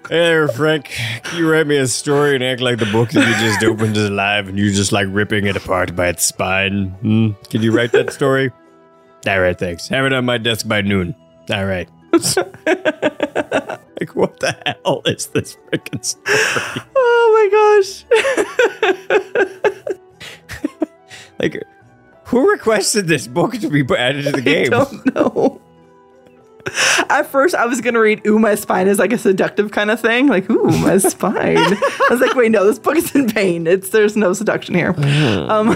there, Frank. Can you write me a story and act like the book that you just opened is alive and you're just like ripping it apart by its spine? Hmm? Can you write that story? All right, thanks. Have it on my desk by noon. All right. like, what the hell is this freaking story? Oh my gosh. Like, who requested this book to be added to the I game? don't know. At first, I was gonna read "Ooh, my spine" is like a seductive kind of thing, like "Ooh, my spine." I was like, "Wait, no, this book is in pain. It's there's no seduction here." Um,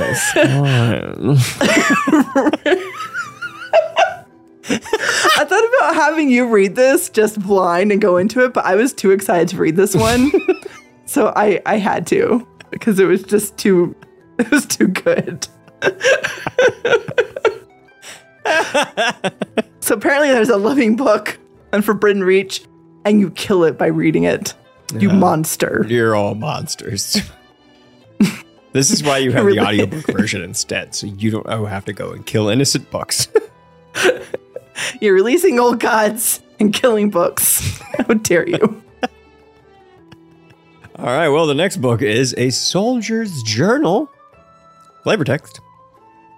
I thought about having you read this just blind and go into it, but I was too excited to read this one, so I I had to because it was just too it was too good. So apparently, there's a living book on Forbidden Reach, and you kill it by reading it. You Yeah. monster. You're all monsters. this is why you have the audiobook version instead, so you don't oh, have to go and kill innocent books. You're releasing old gods and killing books. How dare you? All right, well, the next book is A Soldier's Journal. Flavor text.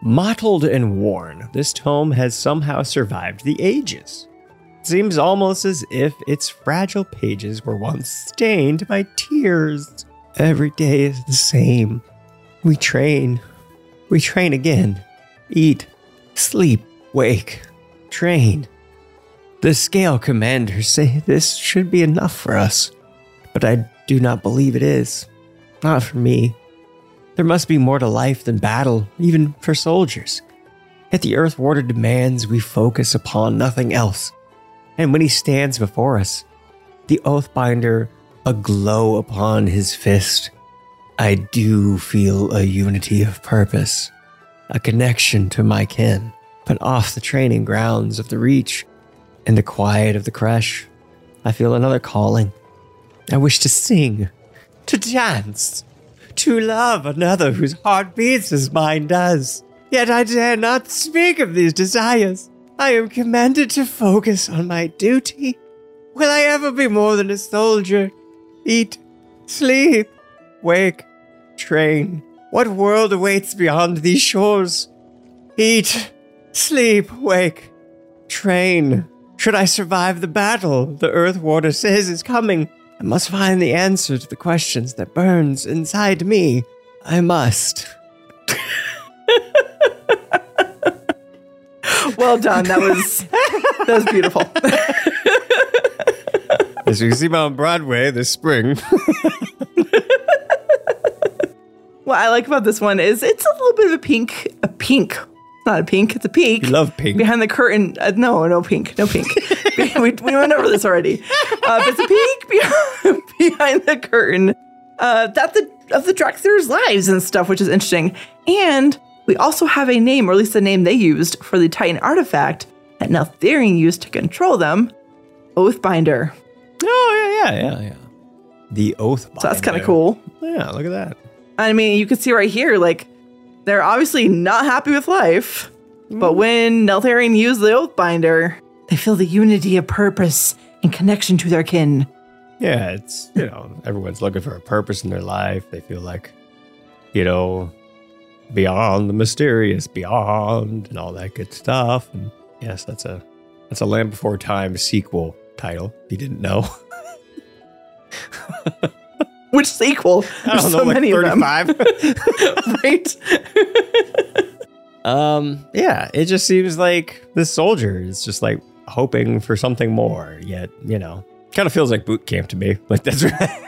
Mottled and worn, this tome has somehow survived the ages. It Seems almost as if its fragile pages were once stained by tears. Every day is the same. We train. We train again. Eat, sleep, wake, train. The scale commanders say this should be enough for us, but I do not believe it is. Not for me. There must be more to life than battle, even for soldiers. Yet the Earth Warder demands we focus upon nothing else. And when he stands before us, the Oathbinder aglow upon his fist, I do feel a unity of purpose, a connection to my kin. But off the training grounds of the Reach, in the quiet of the creche, I feel another calling. I wish to sing, to dance, to love another whose heart beats as mine does. Yet I dare not speak of these desires. I am commanded to focus on my duty. Will I ever be more than a soldier? Eat, sleep, wake, train. What world awaits beyond these shores? Eat, sleep, wake, train. Should I survive the battle the Earth Warder says is coming? I must find the answer to the questions that burns inside me. I must. Well done. That was that was beautiful. As you can see on Broadway this spring. what I like about this one is it's a little bit of a pink, a pink. Not a pink. It's a pink. You love pink. behind the curtain. Uh, no, no pink, no pink. we, we went over this already. Uh, but it's a pink behind, behind the curtain. Uh, that the of the Dracthyr's lives and stuff, which is interesting. And we also have a name, or at least the name they used for the Titan artifact that Neltharion used to control them. Oathbinder. Oh yeah, yeah, yeah, yeah. The Oath. So that's kind of cool. Yeah, look at that. I mean, you can see right here, like, they're obviously not happy with life. But mm. when Neltharion used the Oathbinder, they feel the unity of purpose and connection to their kin. Yeah, it's you know everyone's looking for a purpose in their life. They feel like, you know, beyond the mysterious, beyond, and all that good stuff. And yes, that's a that's a Land Before Time sequel title. If you didn't know, Which sequel? There's don't so like many of them. right? Um, yeah, it just seems like this soldier is just like hoping for something more. Yet, you know, kind of feels like boot camp to me. Like that's right.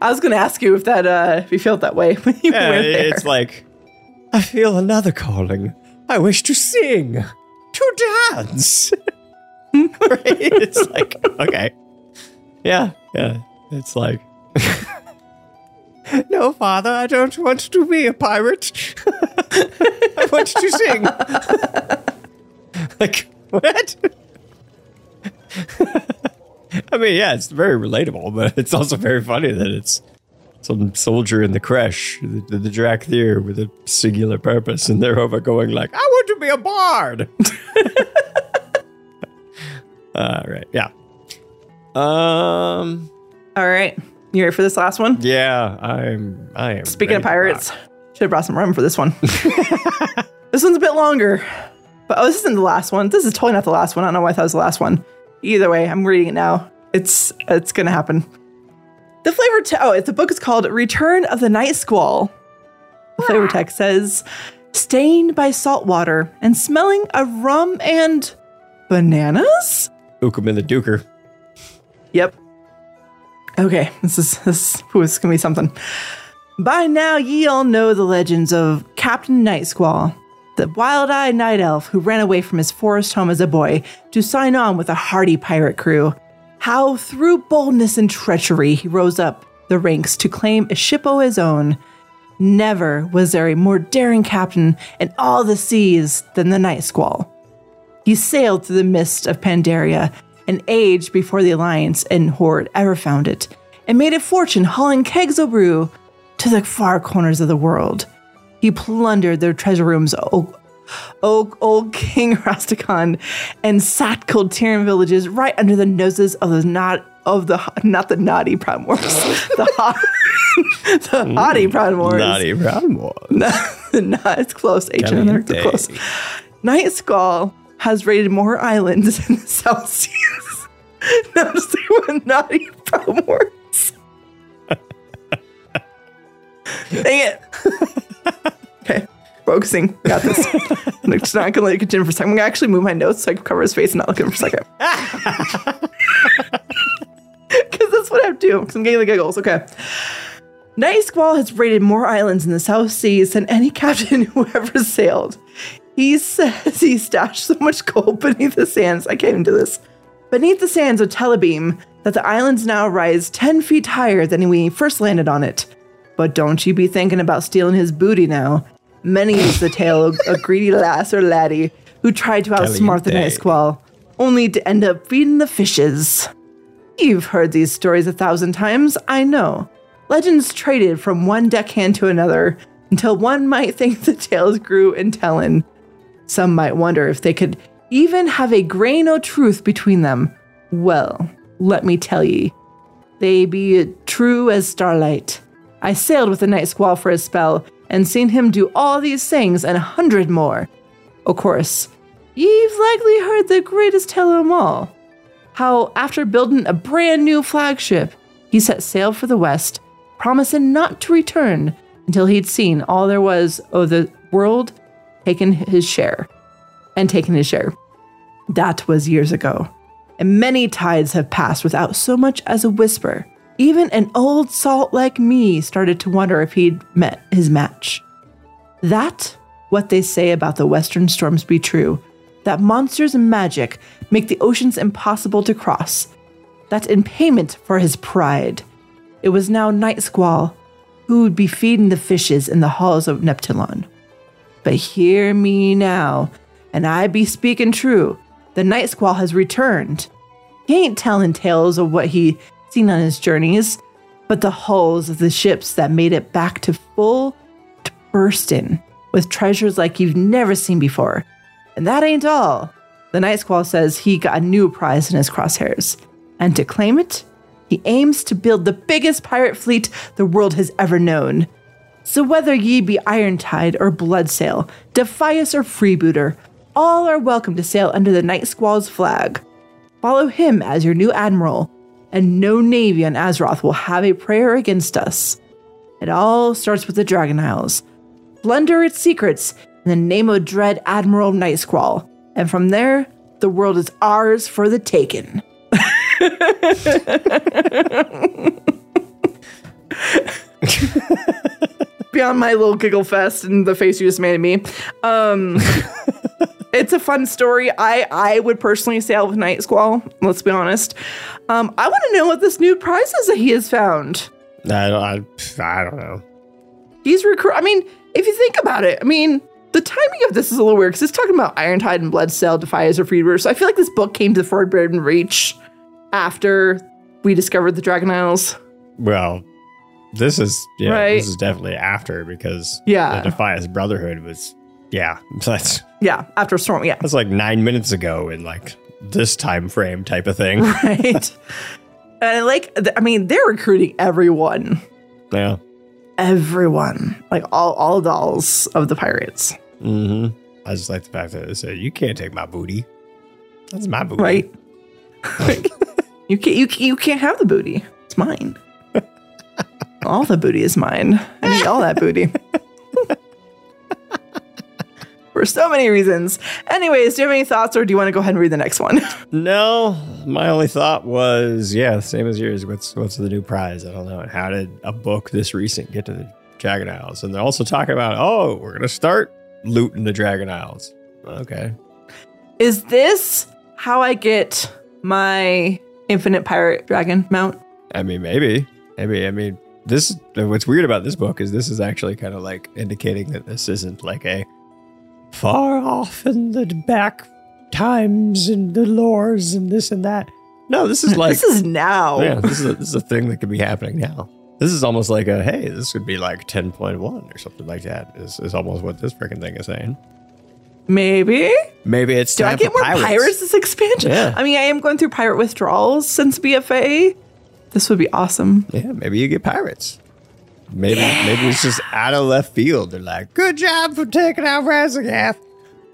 I was going to ask you if that, uh, if you felt that way when you Yeah, were there. it's like I feel another calling. I wish to sing, to dance. right? It's like okay, yeah, yeah. It's like no, father, I don't want to be a pirate. I want to sing. like what? I mean, yeah, it's very relatable, but it's also very funny that it's some soldier in the crash, the, the Dracthyr with a singular purpose, and they're over going like, I want to be a bard. All right, yeah. Um. All right. You ready for this last one? Yeah, I'm. I am. Speaking of ready to pirates, should have brought some rum for this one. this one's a bit longer, but oh, this isn't the last one. This is totally not the last one. I don't know why I thought it was the last one. Either way, I'm reading it now. It's it's gonna happen. The flavor te- oh, it's the book is called Return of the Night Squall. The flavor ah. text says, stained by salt water and smelling of rum and bananas. Ookum in the Duker. Yep. Okay, this is this is gonna be something. By now, ye all know the legends of Captain Night Squall, the wild-eyed night elf who ran away from his forest home as a boy to sign on with a hardy pirate crew. How through boldness and treachery he rose up the ranks to claim a ship o' his own. Never was there a more daring captain in all the seas than the Night Squall. He sailed through the mist of Pandaria, an age before the Alliance and Horde ever found it, and made a fortune hauling kegs of brew to the far corners of the world. He plundered their treasure rooms, old, old, old King Rastakhan, and sacked Kul Tiran villages right under the noses of the not of the not the naughty Proudmoors, the hot, the mm, haughty Proudmoors. Naughty Proudmoors. No, no, it's close. H and close. Night Squall has raided more islands in the South Seas. No, just say what naughty Proudmoors. Dang it. okay, focusing. Got this. I'm just not gonna let it continue for a second. I'm gonna actually move my notes so I can cover his face and not look at him for a second. Because that's what I have to do. Because I'm getting the giggles. Okay. Night Squall has raided more islands in the South Seas than any captain who ever sailed. He says he stashed so much gold beneath the sands. I can't even do this. Beneath the sands of Tel'Abim, that the islands now rise 10 feet higher than when we first landed on it. But don't you be thinking about stealing his booty now. Many is the tale of a greedy lass or laddie who tried to outsmart the Night Caliente. Squall, only to end up feeding the fishes. You've heard these stories a thousand times, I know. Legends traded from one deckhand to another until one might think the tales grew in telling. Some might wonder if they could even have a grain o' truth between them. Well, let me tell ye, they be true as starlight. I sailed with the night squall for a spell and seen him do all these things and a hundred more. Of course, ye've likely heard the greatest tale of them all. How, after building a brand new flagship, he set sail for the west, promising not to return until he'd seen all there was of the world, taken his share, and taken his share. That was years ago, and many tides have passed without so much as a whisper. Even an old salt like me started to wonder if he'd met his match. That, what they say about the western storms be true, that monsters and magic make the oceans impossible to cross. That in payment for his pride, it was now Night Squall who would be feeding the fishes in the halls of Neptulon. But hear me now, and I be speaking true. The Night Squall has returned. He ain't telling tales of what he seen on his journeys, but the hulls of the ships that made it back to full to bursting with treasures like you've never seen before. And that ain't all. The Night Squall says he got a new prize in his crosshairs. And to claim it, he aims to build the biggest pirate fleet the world has ever known. So whether ye be Irontide or Bloodsail, Defias or Freebooter, all are welcome to sail under the Night Squall's flag. Follow him as your new admiral, and no navy on Azeroth will have a prayer against us. It all starts with the Dragon Isles. Plunder its secrets in the name of dread Admiral Night Squall, and from there, the world is ours for the taking. Beyond my little giggle fest and the face you just made at me, um, it's a fun story. I I would personally sail with Night Squall. Let's be honest. Um, I want to know what this new prize is that he has found. I don't, I, I don't know. He's recruit. I mean, if you think about it, I mean, the timing of this is a little weird because it's talking about Irontide and Bloodsail, Defias, or Freedweaver. So I feel like this book came to the Forbidden Reach after we discovered the Dragon Isles. Well, this is yeah, Right. this is definitely after because Yeah. the Defias Brotherhood was yeah, that's Yeah, after Storm. Yeah, that's like nine minutes ago in like this time frame type of thing. right. and like, I mean, they're recruiting everyone, yeah. everyone, like all all dolls of the pirates, Mm-hmm. I just like the fact that it said you can't take my booty. That's my booty. right? you can't you, you can't have the booty. It's mine. All the booty is mine. I need all that booty. For so many reasons. Anyways, do you have any thoughts or do you want to go ahead and read the next one? No, my only thought was yeah, same as yours. What's what's the new prize? I don't know. How did a book this recent get to the Dragon Isles? And they're also talking about oh, we're gonna start looting the Dragon Isles. Okay. Is this how I get my infinite pirate dragon mount? I mean, maybe, maybe. I mean, this. What's weird about this book is this is actually kind of like indicating that this isn't like a far off in the back times and the lores and this and that. No, this is like this is now. yeah, this is a, this is a thing that could be happening now. This is almost like a hey, this could be like ten point one or something like that. Is is almost what this freaking thing is saying. Maybe. Maybe it's Do I get more pirates. this expansion? Yeah. I mean, I am going through pirate withdrawals since BFA. This would be awesome. Yeah, maybe you get pirates. Maybe maybe it's just out of left field. They're like, good job for taking out Raszageth.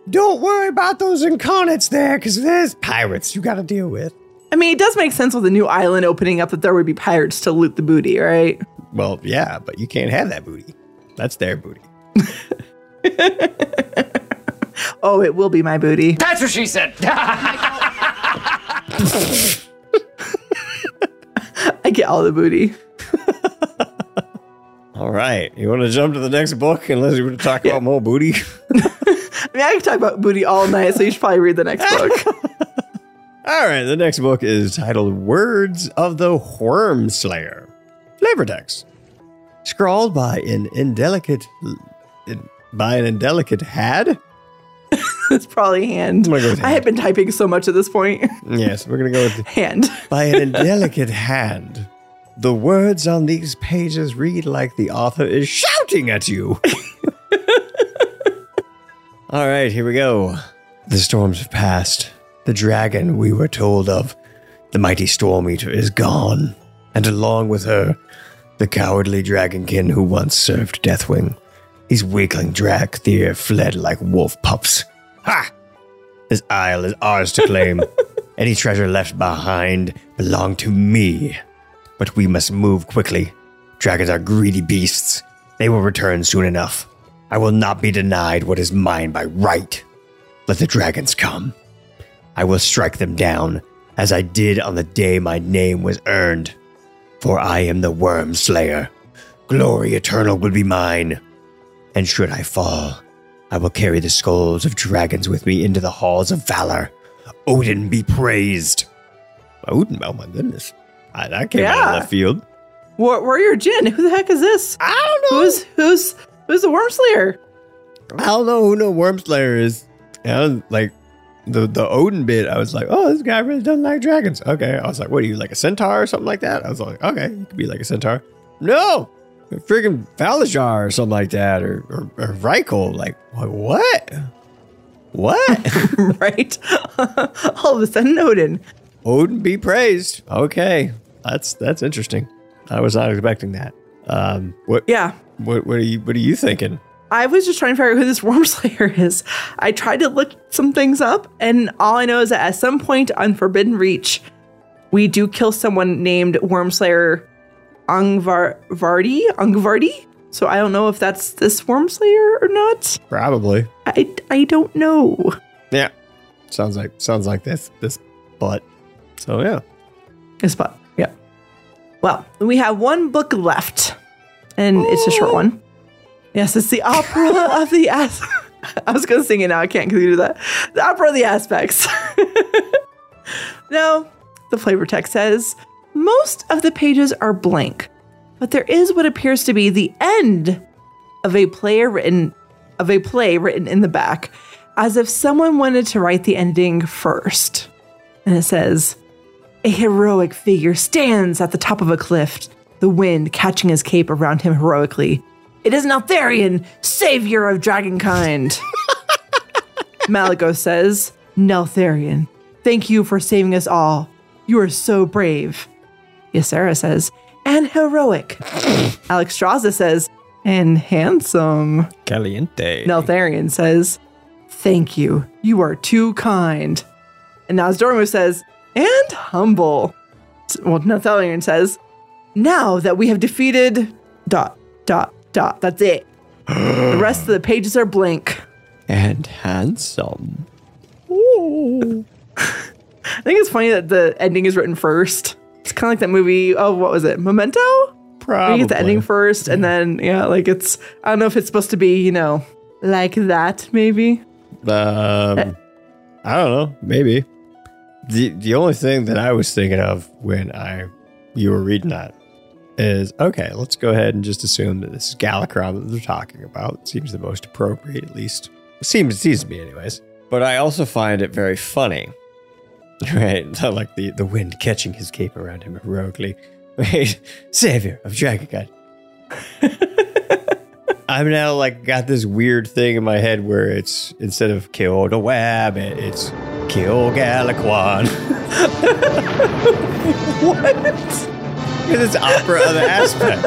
Don't worry about those incarnates there, because there's pirates you got to deal with. I mean, it does make sense with the new island opening up that there would be pirates to loot the booty, right? Well, yeah, but you can't have that booty. That's their booty. Oh, it will be my booty. That's what she said. I get all the booty. All right, you want to jump to the next book unless you want to talk about more booty? I mean, I can talk about booty all night, so you should probably read the next book. All right, the next book is titled Words of the Worm Slayer. Flavor text. Scrawled by an indelicate by an indelicate had? it's probably hand. Go with I had been typing so much at this point. Yes, we're gonna go with hand. by an indelicate hand. The words on these pages read like the author is shouting at you. All right, here we go. The storms have passed. The dragon we were told of, the mighty Storm Eater, is gone. And along with her, the cowardly dragonkin who once served Deathwing. His weakling drag fled like wolf pups. Ha! This isle is ours to claim. Any treasure left behind belong to me. But we must move quickly. Dragons are greedy beasts. They will return soon enough. I will not be denied what is mine by right. Let the dragons come. I will strike them down, as I did on the day my name was earned. For I am the Worm Slayer. Glory eternal will be mine. And should I fall, I will carry the skulls of dragons with me into the halls of valor. Odyn be praised. Odyn, oh my goodness. I, that came out of left field. War- Warrior Gin, who the heck is this? I don't know. Who's who's who's the Worm Slayer? I don't know who no Worm Slayer is. And I was like the the Odyn bit, I was like, oh, this guy really doesn't like dragons. Okay. I was like, what are you, like a centaur or something like that? I was like, okay, you could be like a centaur. No, freaking Falazar or something like that, or or, or Reichel. Like, what? What? What? right? All of a sudden, Odyn. Odyn be praised. Okay, that's that's interesting. I was not expecting that. Um, what? Yeah. What? What are you? What are you thinking? I was just trying to figure out who this Worm Slayer is. I tried to look some things up, and all I know is that at some point on Forbidden Reach, we do kill someone named Worm Slayer Angvardi. Angvardi. So I don't know if that's this Worm Slayer or not. Probably. I, I don't know. Yeah. Sounds like sounds like this this butt. So yeah. This butt. Yeah. Well, we have one book left, and it's a short one. Yes, it's the opera of the as. I was going to sing it now. I can't because you do that. The opera of the aspects. no, the flavor text says most of the pages are blank, but there is what appears to be the end of a player written of a play written in the back, as if someone wanted to write the ending first. And it says, A heroic figure stands at the top of a cliff, the wind catching his cape around him heroically. It is Neltharion, savior of dragonkind. Malygos says, Neltharion, thank you for saving us all. You are so brave. Ysera says, and heroic. Alexstrasza says, and handsome. Caliente. Neltharion says, thank you. You are too kind. And Nozdormu says, and humble. Well, Neltharion says, now that we have defeated dot, dot, dot. That's it. the rest of the pages are blank. And handsome. Ooh. I think it's funny that the ending is written first. It's kind of like that movie. Oh, what was it? Memento? Probably. you get the ending first, and then yeah, like it's. I don't know if it's supposed to be, you know, like that. Maybe. Um, I don't know. Maybe. the The only thing that I was thinking of when I you were reading that is okay. Let's go ahead and just assume that this is Galakrond that they're talking about. seems the most appropriate, at least. Seems seems to me, anyways. But I also find it very funny, right? like the the wind catching his cape around him heroically. Right, savior of Dragon God. I've now like got this weird thing in my head where it's instead of kill the web, it's kill Galaquan. what? Because it's opera of the aspect.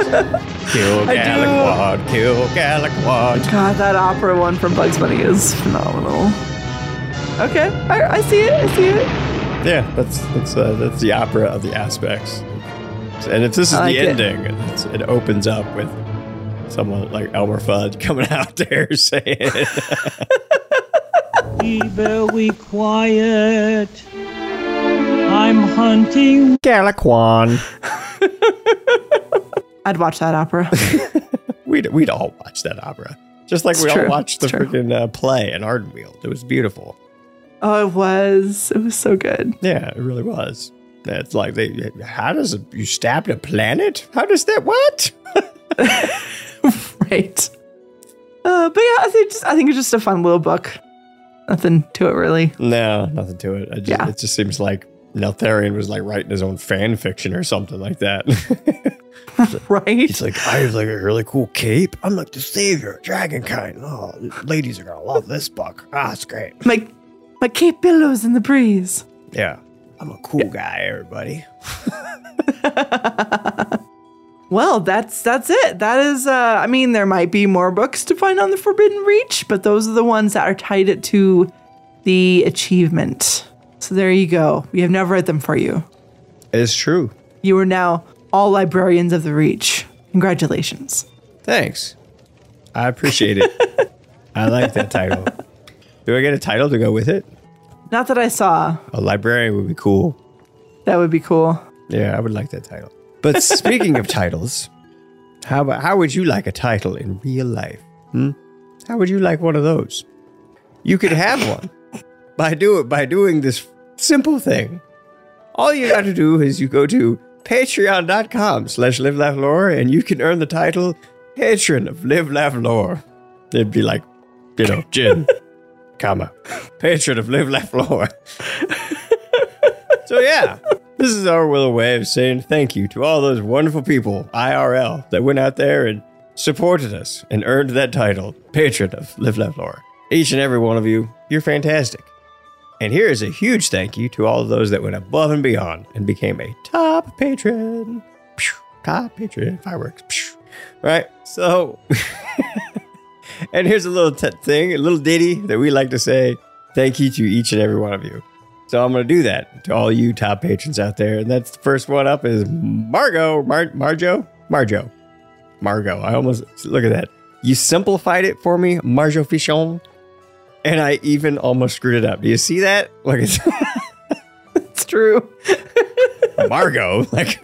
Kill. Galaquan, kill Galaquan. God, that opera one from Bugs Bunny is phenomenal. Okay, I, I see it. I see it. Yeah, that's that's uh, that's the opera of the aspects. And if this is I like the it. ending, it's, it opens up with someone like Elmer Fudd coming out there saying, Be very quiet. I'm hunting Galaquan. I'd watch that opera. we'd we'd all watch that opera, just like It's we all watched the freaking uh, play in Ardenweald. It was beautiful. Oh, it was. It was so good. Yeah, it really was. It's like they. How does it, you stabbed a planet? How does that? What? right. Uh, but yeah, I think just I think it's just a fun little book. Nothing to it really. No, nothing to it. I just, Yeah. It just seems like Neltharion was like writing his own fan fiction or something like that. right? He's like, I have like a really cool cape. I'm like the savior, dragonkind. Oh, ladies are gonna love this book. Ah, it's great. My my cape billows in the breeze. Yeah. I'm a cool guy, everybody. Well, that's that's it. That is uh I mean there might be more books to find on the Forbidden Reach, but those are the ones that are tied it to the achievement. So there you go. We have never read them for you. It's true. You are now all librarians of the Reach. Congratulations. Thanks. I appreciate it. I like that title. Do I get a title to go with it? Not that I saw. A librarian would be cool. That would be cool. Yeah, I would like that title. But speaking of titles, how about how would you like a title in real life? Hmm? How would you like one of those? You could have one by do it by doing this simple thing. All you got to do is you go to patreon.com slash live laugh lore and you can earn the title patron of live laugh lore. It'd be like, you know, Gin, comma, patron of live laugh lore. So yeah, this is our little way of saying thank you to all those wonderful people, IRL, that went out there and supported us and earned that title, patron of Live Left Lore. Each and every one of you, you're fantastic. And here is a huge thank you to all of those that went above and beyond and became a top patron. Phew, Top patron, fireworks. Phew. Right? So, and here's a little t- thing, a little ditty that we like to say thank you to each and every one of you. So I'm going to do that to all you top patrons out there. And that's the first one up is Margot. Mar- Marjo? Marjo. Margot. I almost, look at that. You simplified it for me, Marjo Fichon. And I even almost screwed it up. Do you see that? Look, it's It's true. Margot. Like,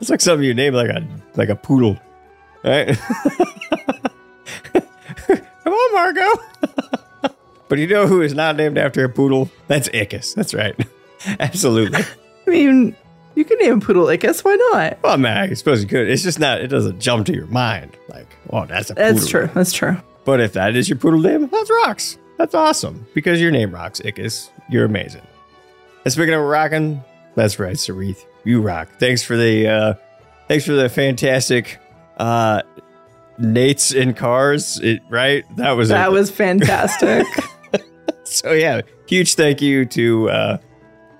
it's like something you name like a, like a poodle. Right? Margot. but you know who is not named after a poodle? That's Ickis. That's right. Absolutely. I mean, you can name a Poodle Ickis. Why not? Well, man, I suppose you could. It's just not, it doesn't jump to your mind. Like, oh, that's a poodle. That's true. That's true. But if that is your poodle name, that rocks. That's awesome because your name rocks, Ickis. You're amazing. And speaking of rocking, that's right, Sarith. You rock. Thanks for the uh thanks for the fantastic uh Nate's in cars. It, right? That was That was fantastic. so yeah, huge thank you to uh,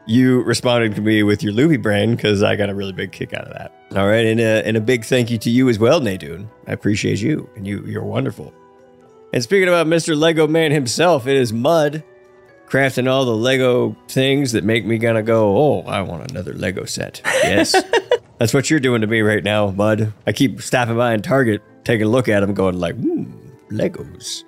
you responding to me with your loopy brain because I got a really big kick out of that. All right, and a, and a big thank you to you as well, Nadoon. I appreciate you, and you you're wonderful. And speaking about Mr. Lego Man himself, it is Mud crafting all the Lego things that make me gonna go, oh, I want another Lego set. Yes, that's what you're doing to me right now, Mud. I keep stopping by in Target, taking a look at them, going like, hmm, Legos.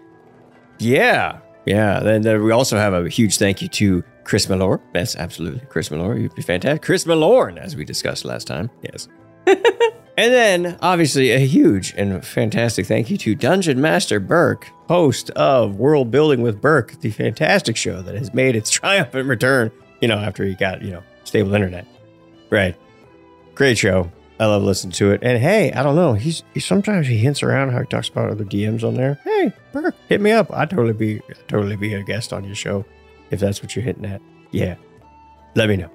Yeah, yeah. Then, then we also have a huge thank you to Chris Malore. Yes, absolutely, Chris Malore. You'd be fantastic. Chris Malorn, as we discussed last time. Yes. and then, obviously, a huge and fantastic thank you to Dungeon Master Burke, host of World Building with Burke, the fantastic show that has made its triumphant return. You know, after he got you know stable internet. Right. Great show. I love listening to it. And hey, I don't know. He's he sometimes he hints around how he talks about other DMs on there. Hey, Burke, hit me up. I'd totally be I'd totally be a guest on your show if that's what you're hitting at. Yeah. Let me know.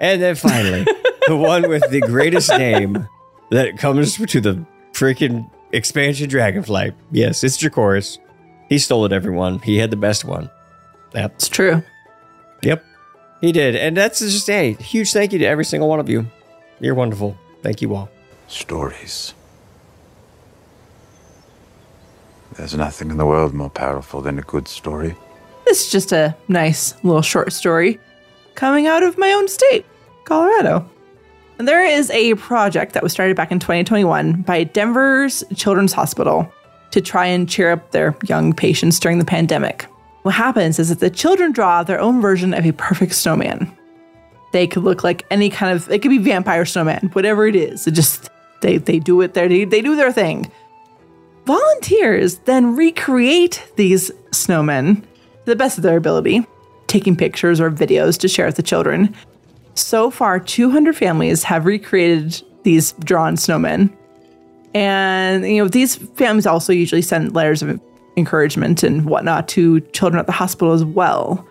And then finally, the one with the greatest name that comes to the freaking expansion Dragonflight. Yes, it's Dracoris. He stole it, everyone. He had the best one. Yep. It's true. Yep. He did. And that's just a huge thank you to every single one of you. You're wonderful. Thank you all. Stories. There's nothing in the world more powerful than a good story. This is just a nice little short story coming out of my own state, Colorado. There is a project that was started back in 2021 by Denver's Children's Hospital to try and cheer up their young patients during the pandemic. What happens is that the children draw their own version of a perfect snowman. They could look like any kind of, it could be vampire snowman, whatever it is. It just, they, they do it, they, they do their thing. Volunteers then recreate these snowmen to the best of their ability, taking pictures or videos to share with the children. So far, 200 families have recreated these drawn snowmen. And, you know, these families also usually send letters of encouragement and whatnot to children at the hospital as well.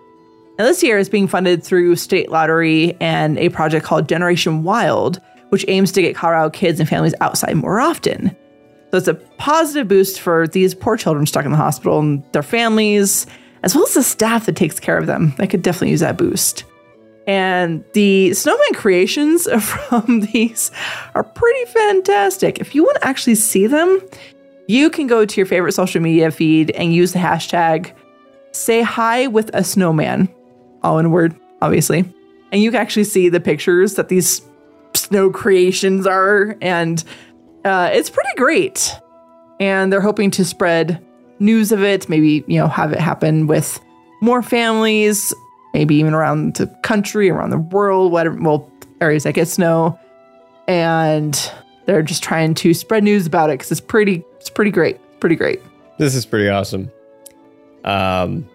Now, this year is being funded through state lottery and a project called Generation Wild, which aims to get Colorado kids and families outside more often. So it's a positive boost for these poor children stuck in the hospital and their families, as well as the staff that takes care of them. They could definitely use that boost. And the snowman creations from these are pretty fantastic. If you want to actually see them, you can go to your favorite social media feed and use the hashtag say hi with a snowman, all in word, obviously. And you can actually see the pictures that these snow creations are. And uh, it's pretty great. And they're hoping to spread news of it, maybe, you know, have it happen with more families, maybe even around the country, around the world, whatever, well, areas that get snow. And they're just trying to spread news about it because it's pretty, it's pretty great. Pretty great. This is pretty awesome. Um,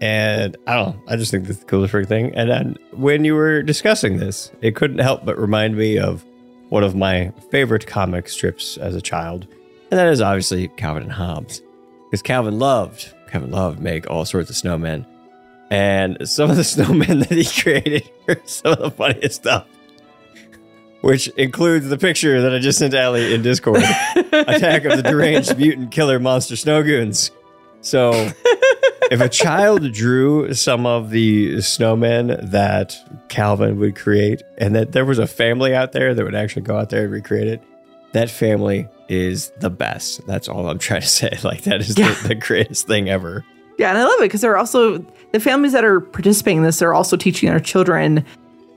and I don't know. I just think this is the coolest freaking thing. And then when you were discussing this, it couldn't help but remind me of one of my favorite comic strips as a child, and that is obviously Calvin and Hobbes, because Calvin loved Calvin loved make all sorts of snowmen, and some of the snowmen that he created are some of the funniest stuff. Which includes the picture that I just sent Ali in Discord Attack of the Deranged Mutant Killer Monster Snowgoons. So, if a child drew some of the snowmen that Calvin would create, and that there was a family out there that would actually go out there and recreate it, that family is the best. That's all I'm trying to say. Like, that is Yeah. the, the greatest thing ever. Yeah, and I love it because they're also the families that are participating in this. They're also teaching their children,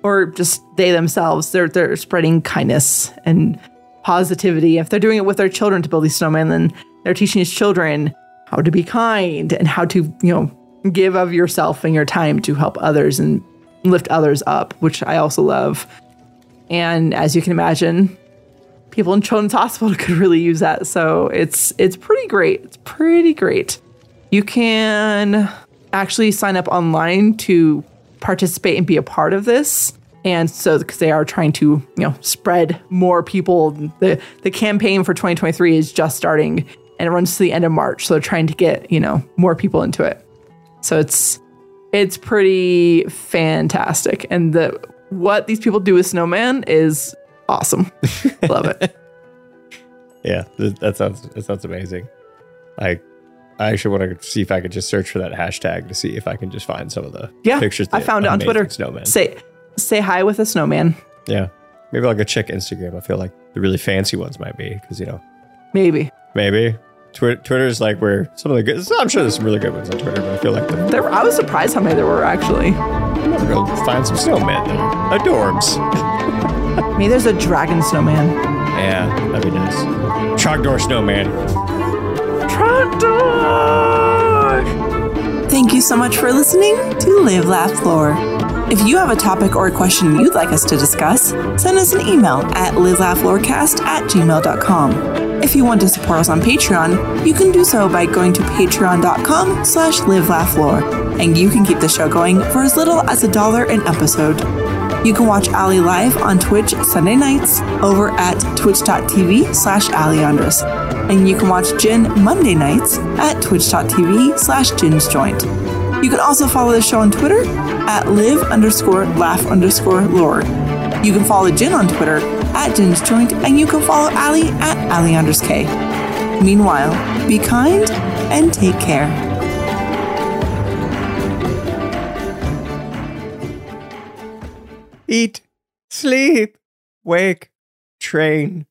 or just they themselves. They're they're spreading kindness and positivity. If they're doing it with their children to build these snowmen, then they're teaching his children how to be kind and how to you know give of yourself and your time to help others and lift others up, which I also love. And as you can imagine, people in Children's Hospital could really use that. So it's it's pretty great. It's pretty great. You can actually sign up online to participate and be a part of this. And so because they are trying to, you know, spread more people. The the campaign for 2023 is just starting and it runs to the end of March. So they're trying to get, you know, more people into it. So it's it's pretty fantastic. And the what these people do with Snowman is awesome. Love it. Yeah, that sounds that sounds amazing. I I actually want to see if I could just search for that hashtag to see if I can just find some of the Yeah. pictures. I found it on Twitter. Snowman. Say say hi with a snowman. yeah, maybe I'll go check Instagram. I feel like the really fancy ones might be because you know Maybe. maybe Twi- Twitter's like where some of the good. I'm sure there's some really good ones on Twitter, but I feel like the, There I was surprised how many there were actually. I'm gonna go find some snowmen. They're adorbs. Maybe there's a dragon snowman. Yeah, that'd be nice. Trogdor snowman. Thank you so much for listening to Live Laugh Lore. If you have a topic or a question you'd like us to discuss, send us an email at livelaughlorecast at gmail.com. If you want to support us on Patreon, you can do so by going to patreon.com slash livelaughlore, and you can keep the show going for as little as a dollar an episode. You can watch Ali live on Twitch Sunday nights over at twitch.tv slash aliandras. And you can watch Gin Monday nights at twitch.tv slash ginsjoint. You can also follow the show on Twitter at live underscore laugh underscore lore. You can follow Gin on Twitter at ginsjoint, and you can follow Ali at aliandrask. Meanwhile, be kind and take care. Eat, sleep, wake, train,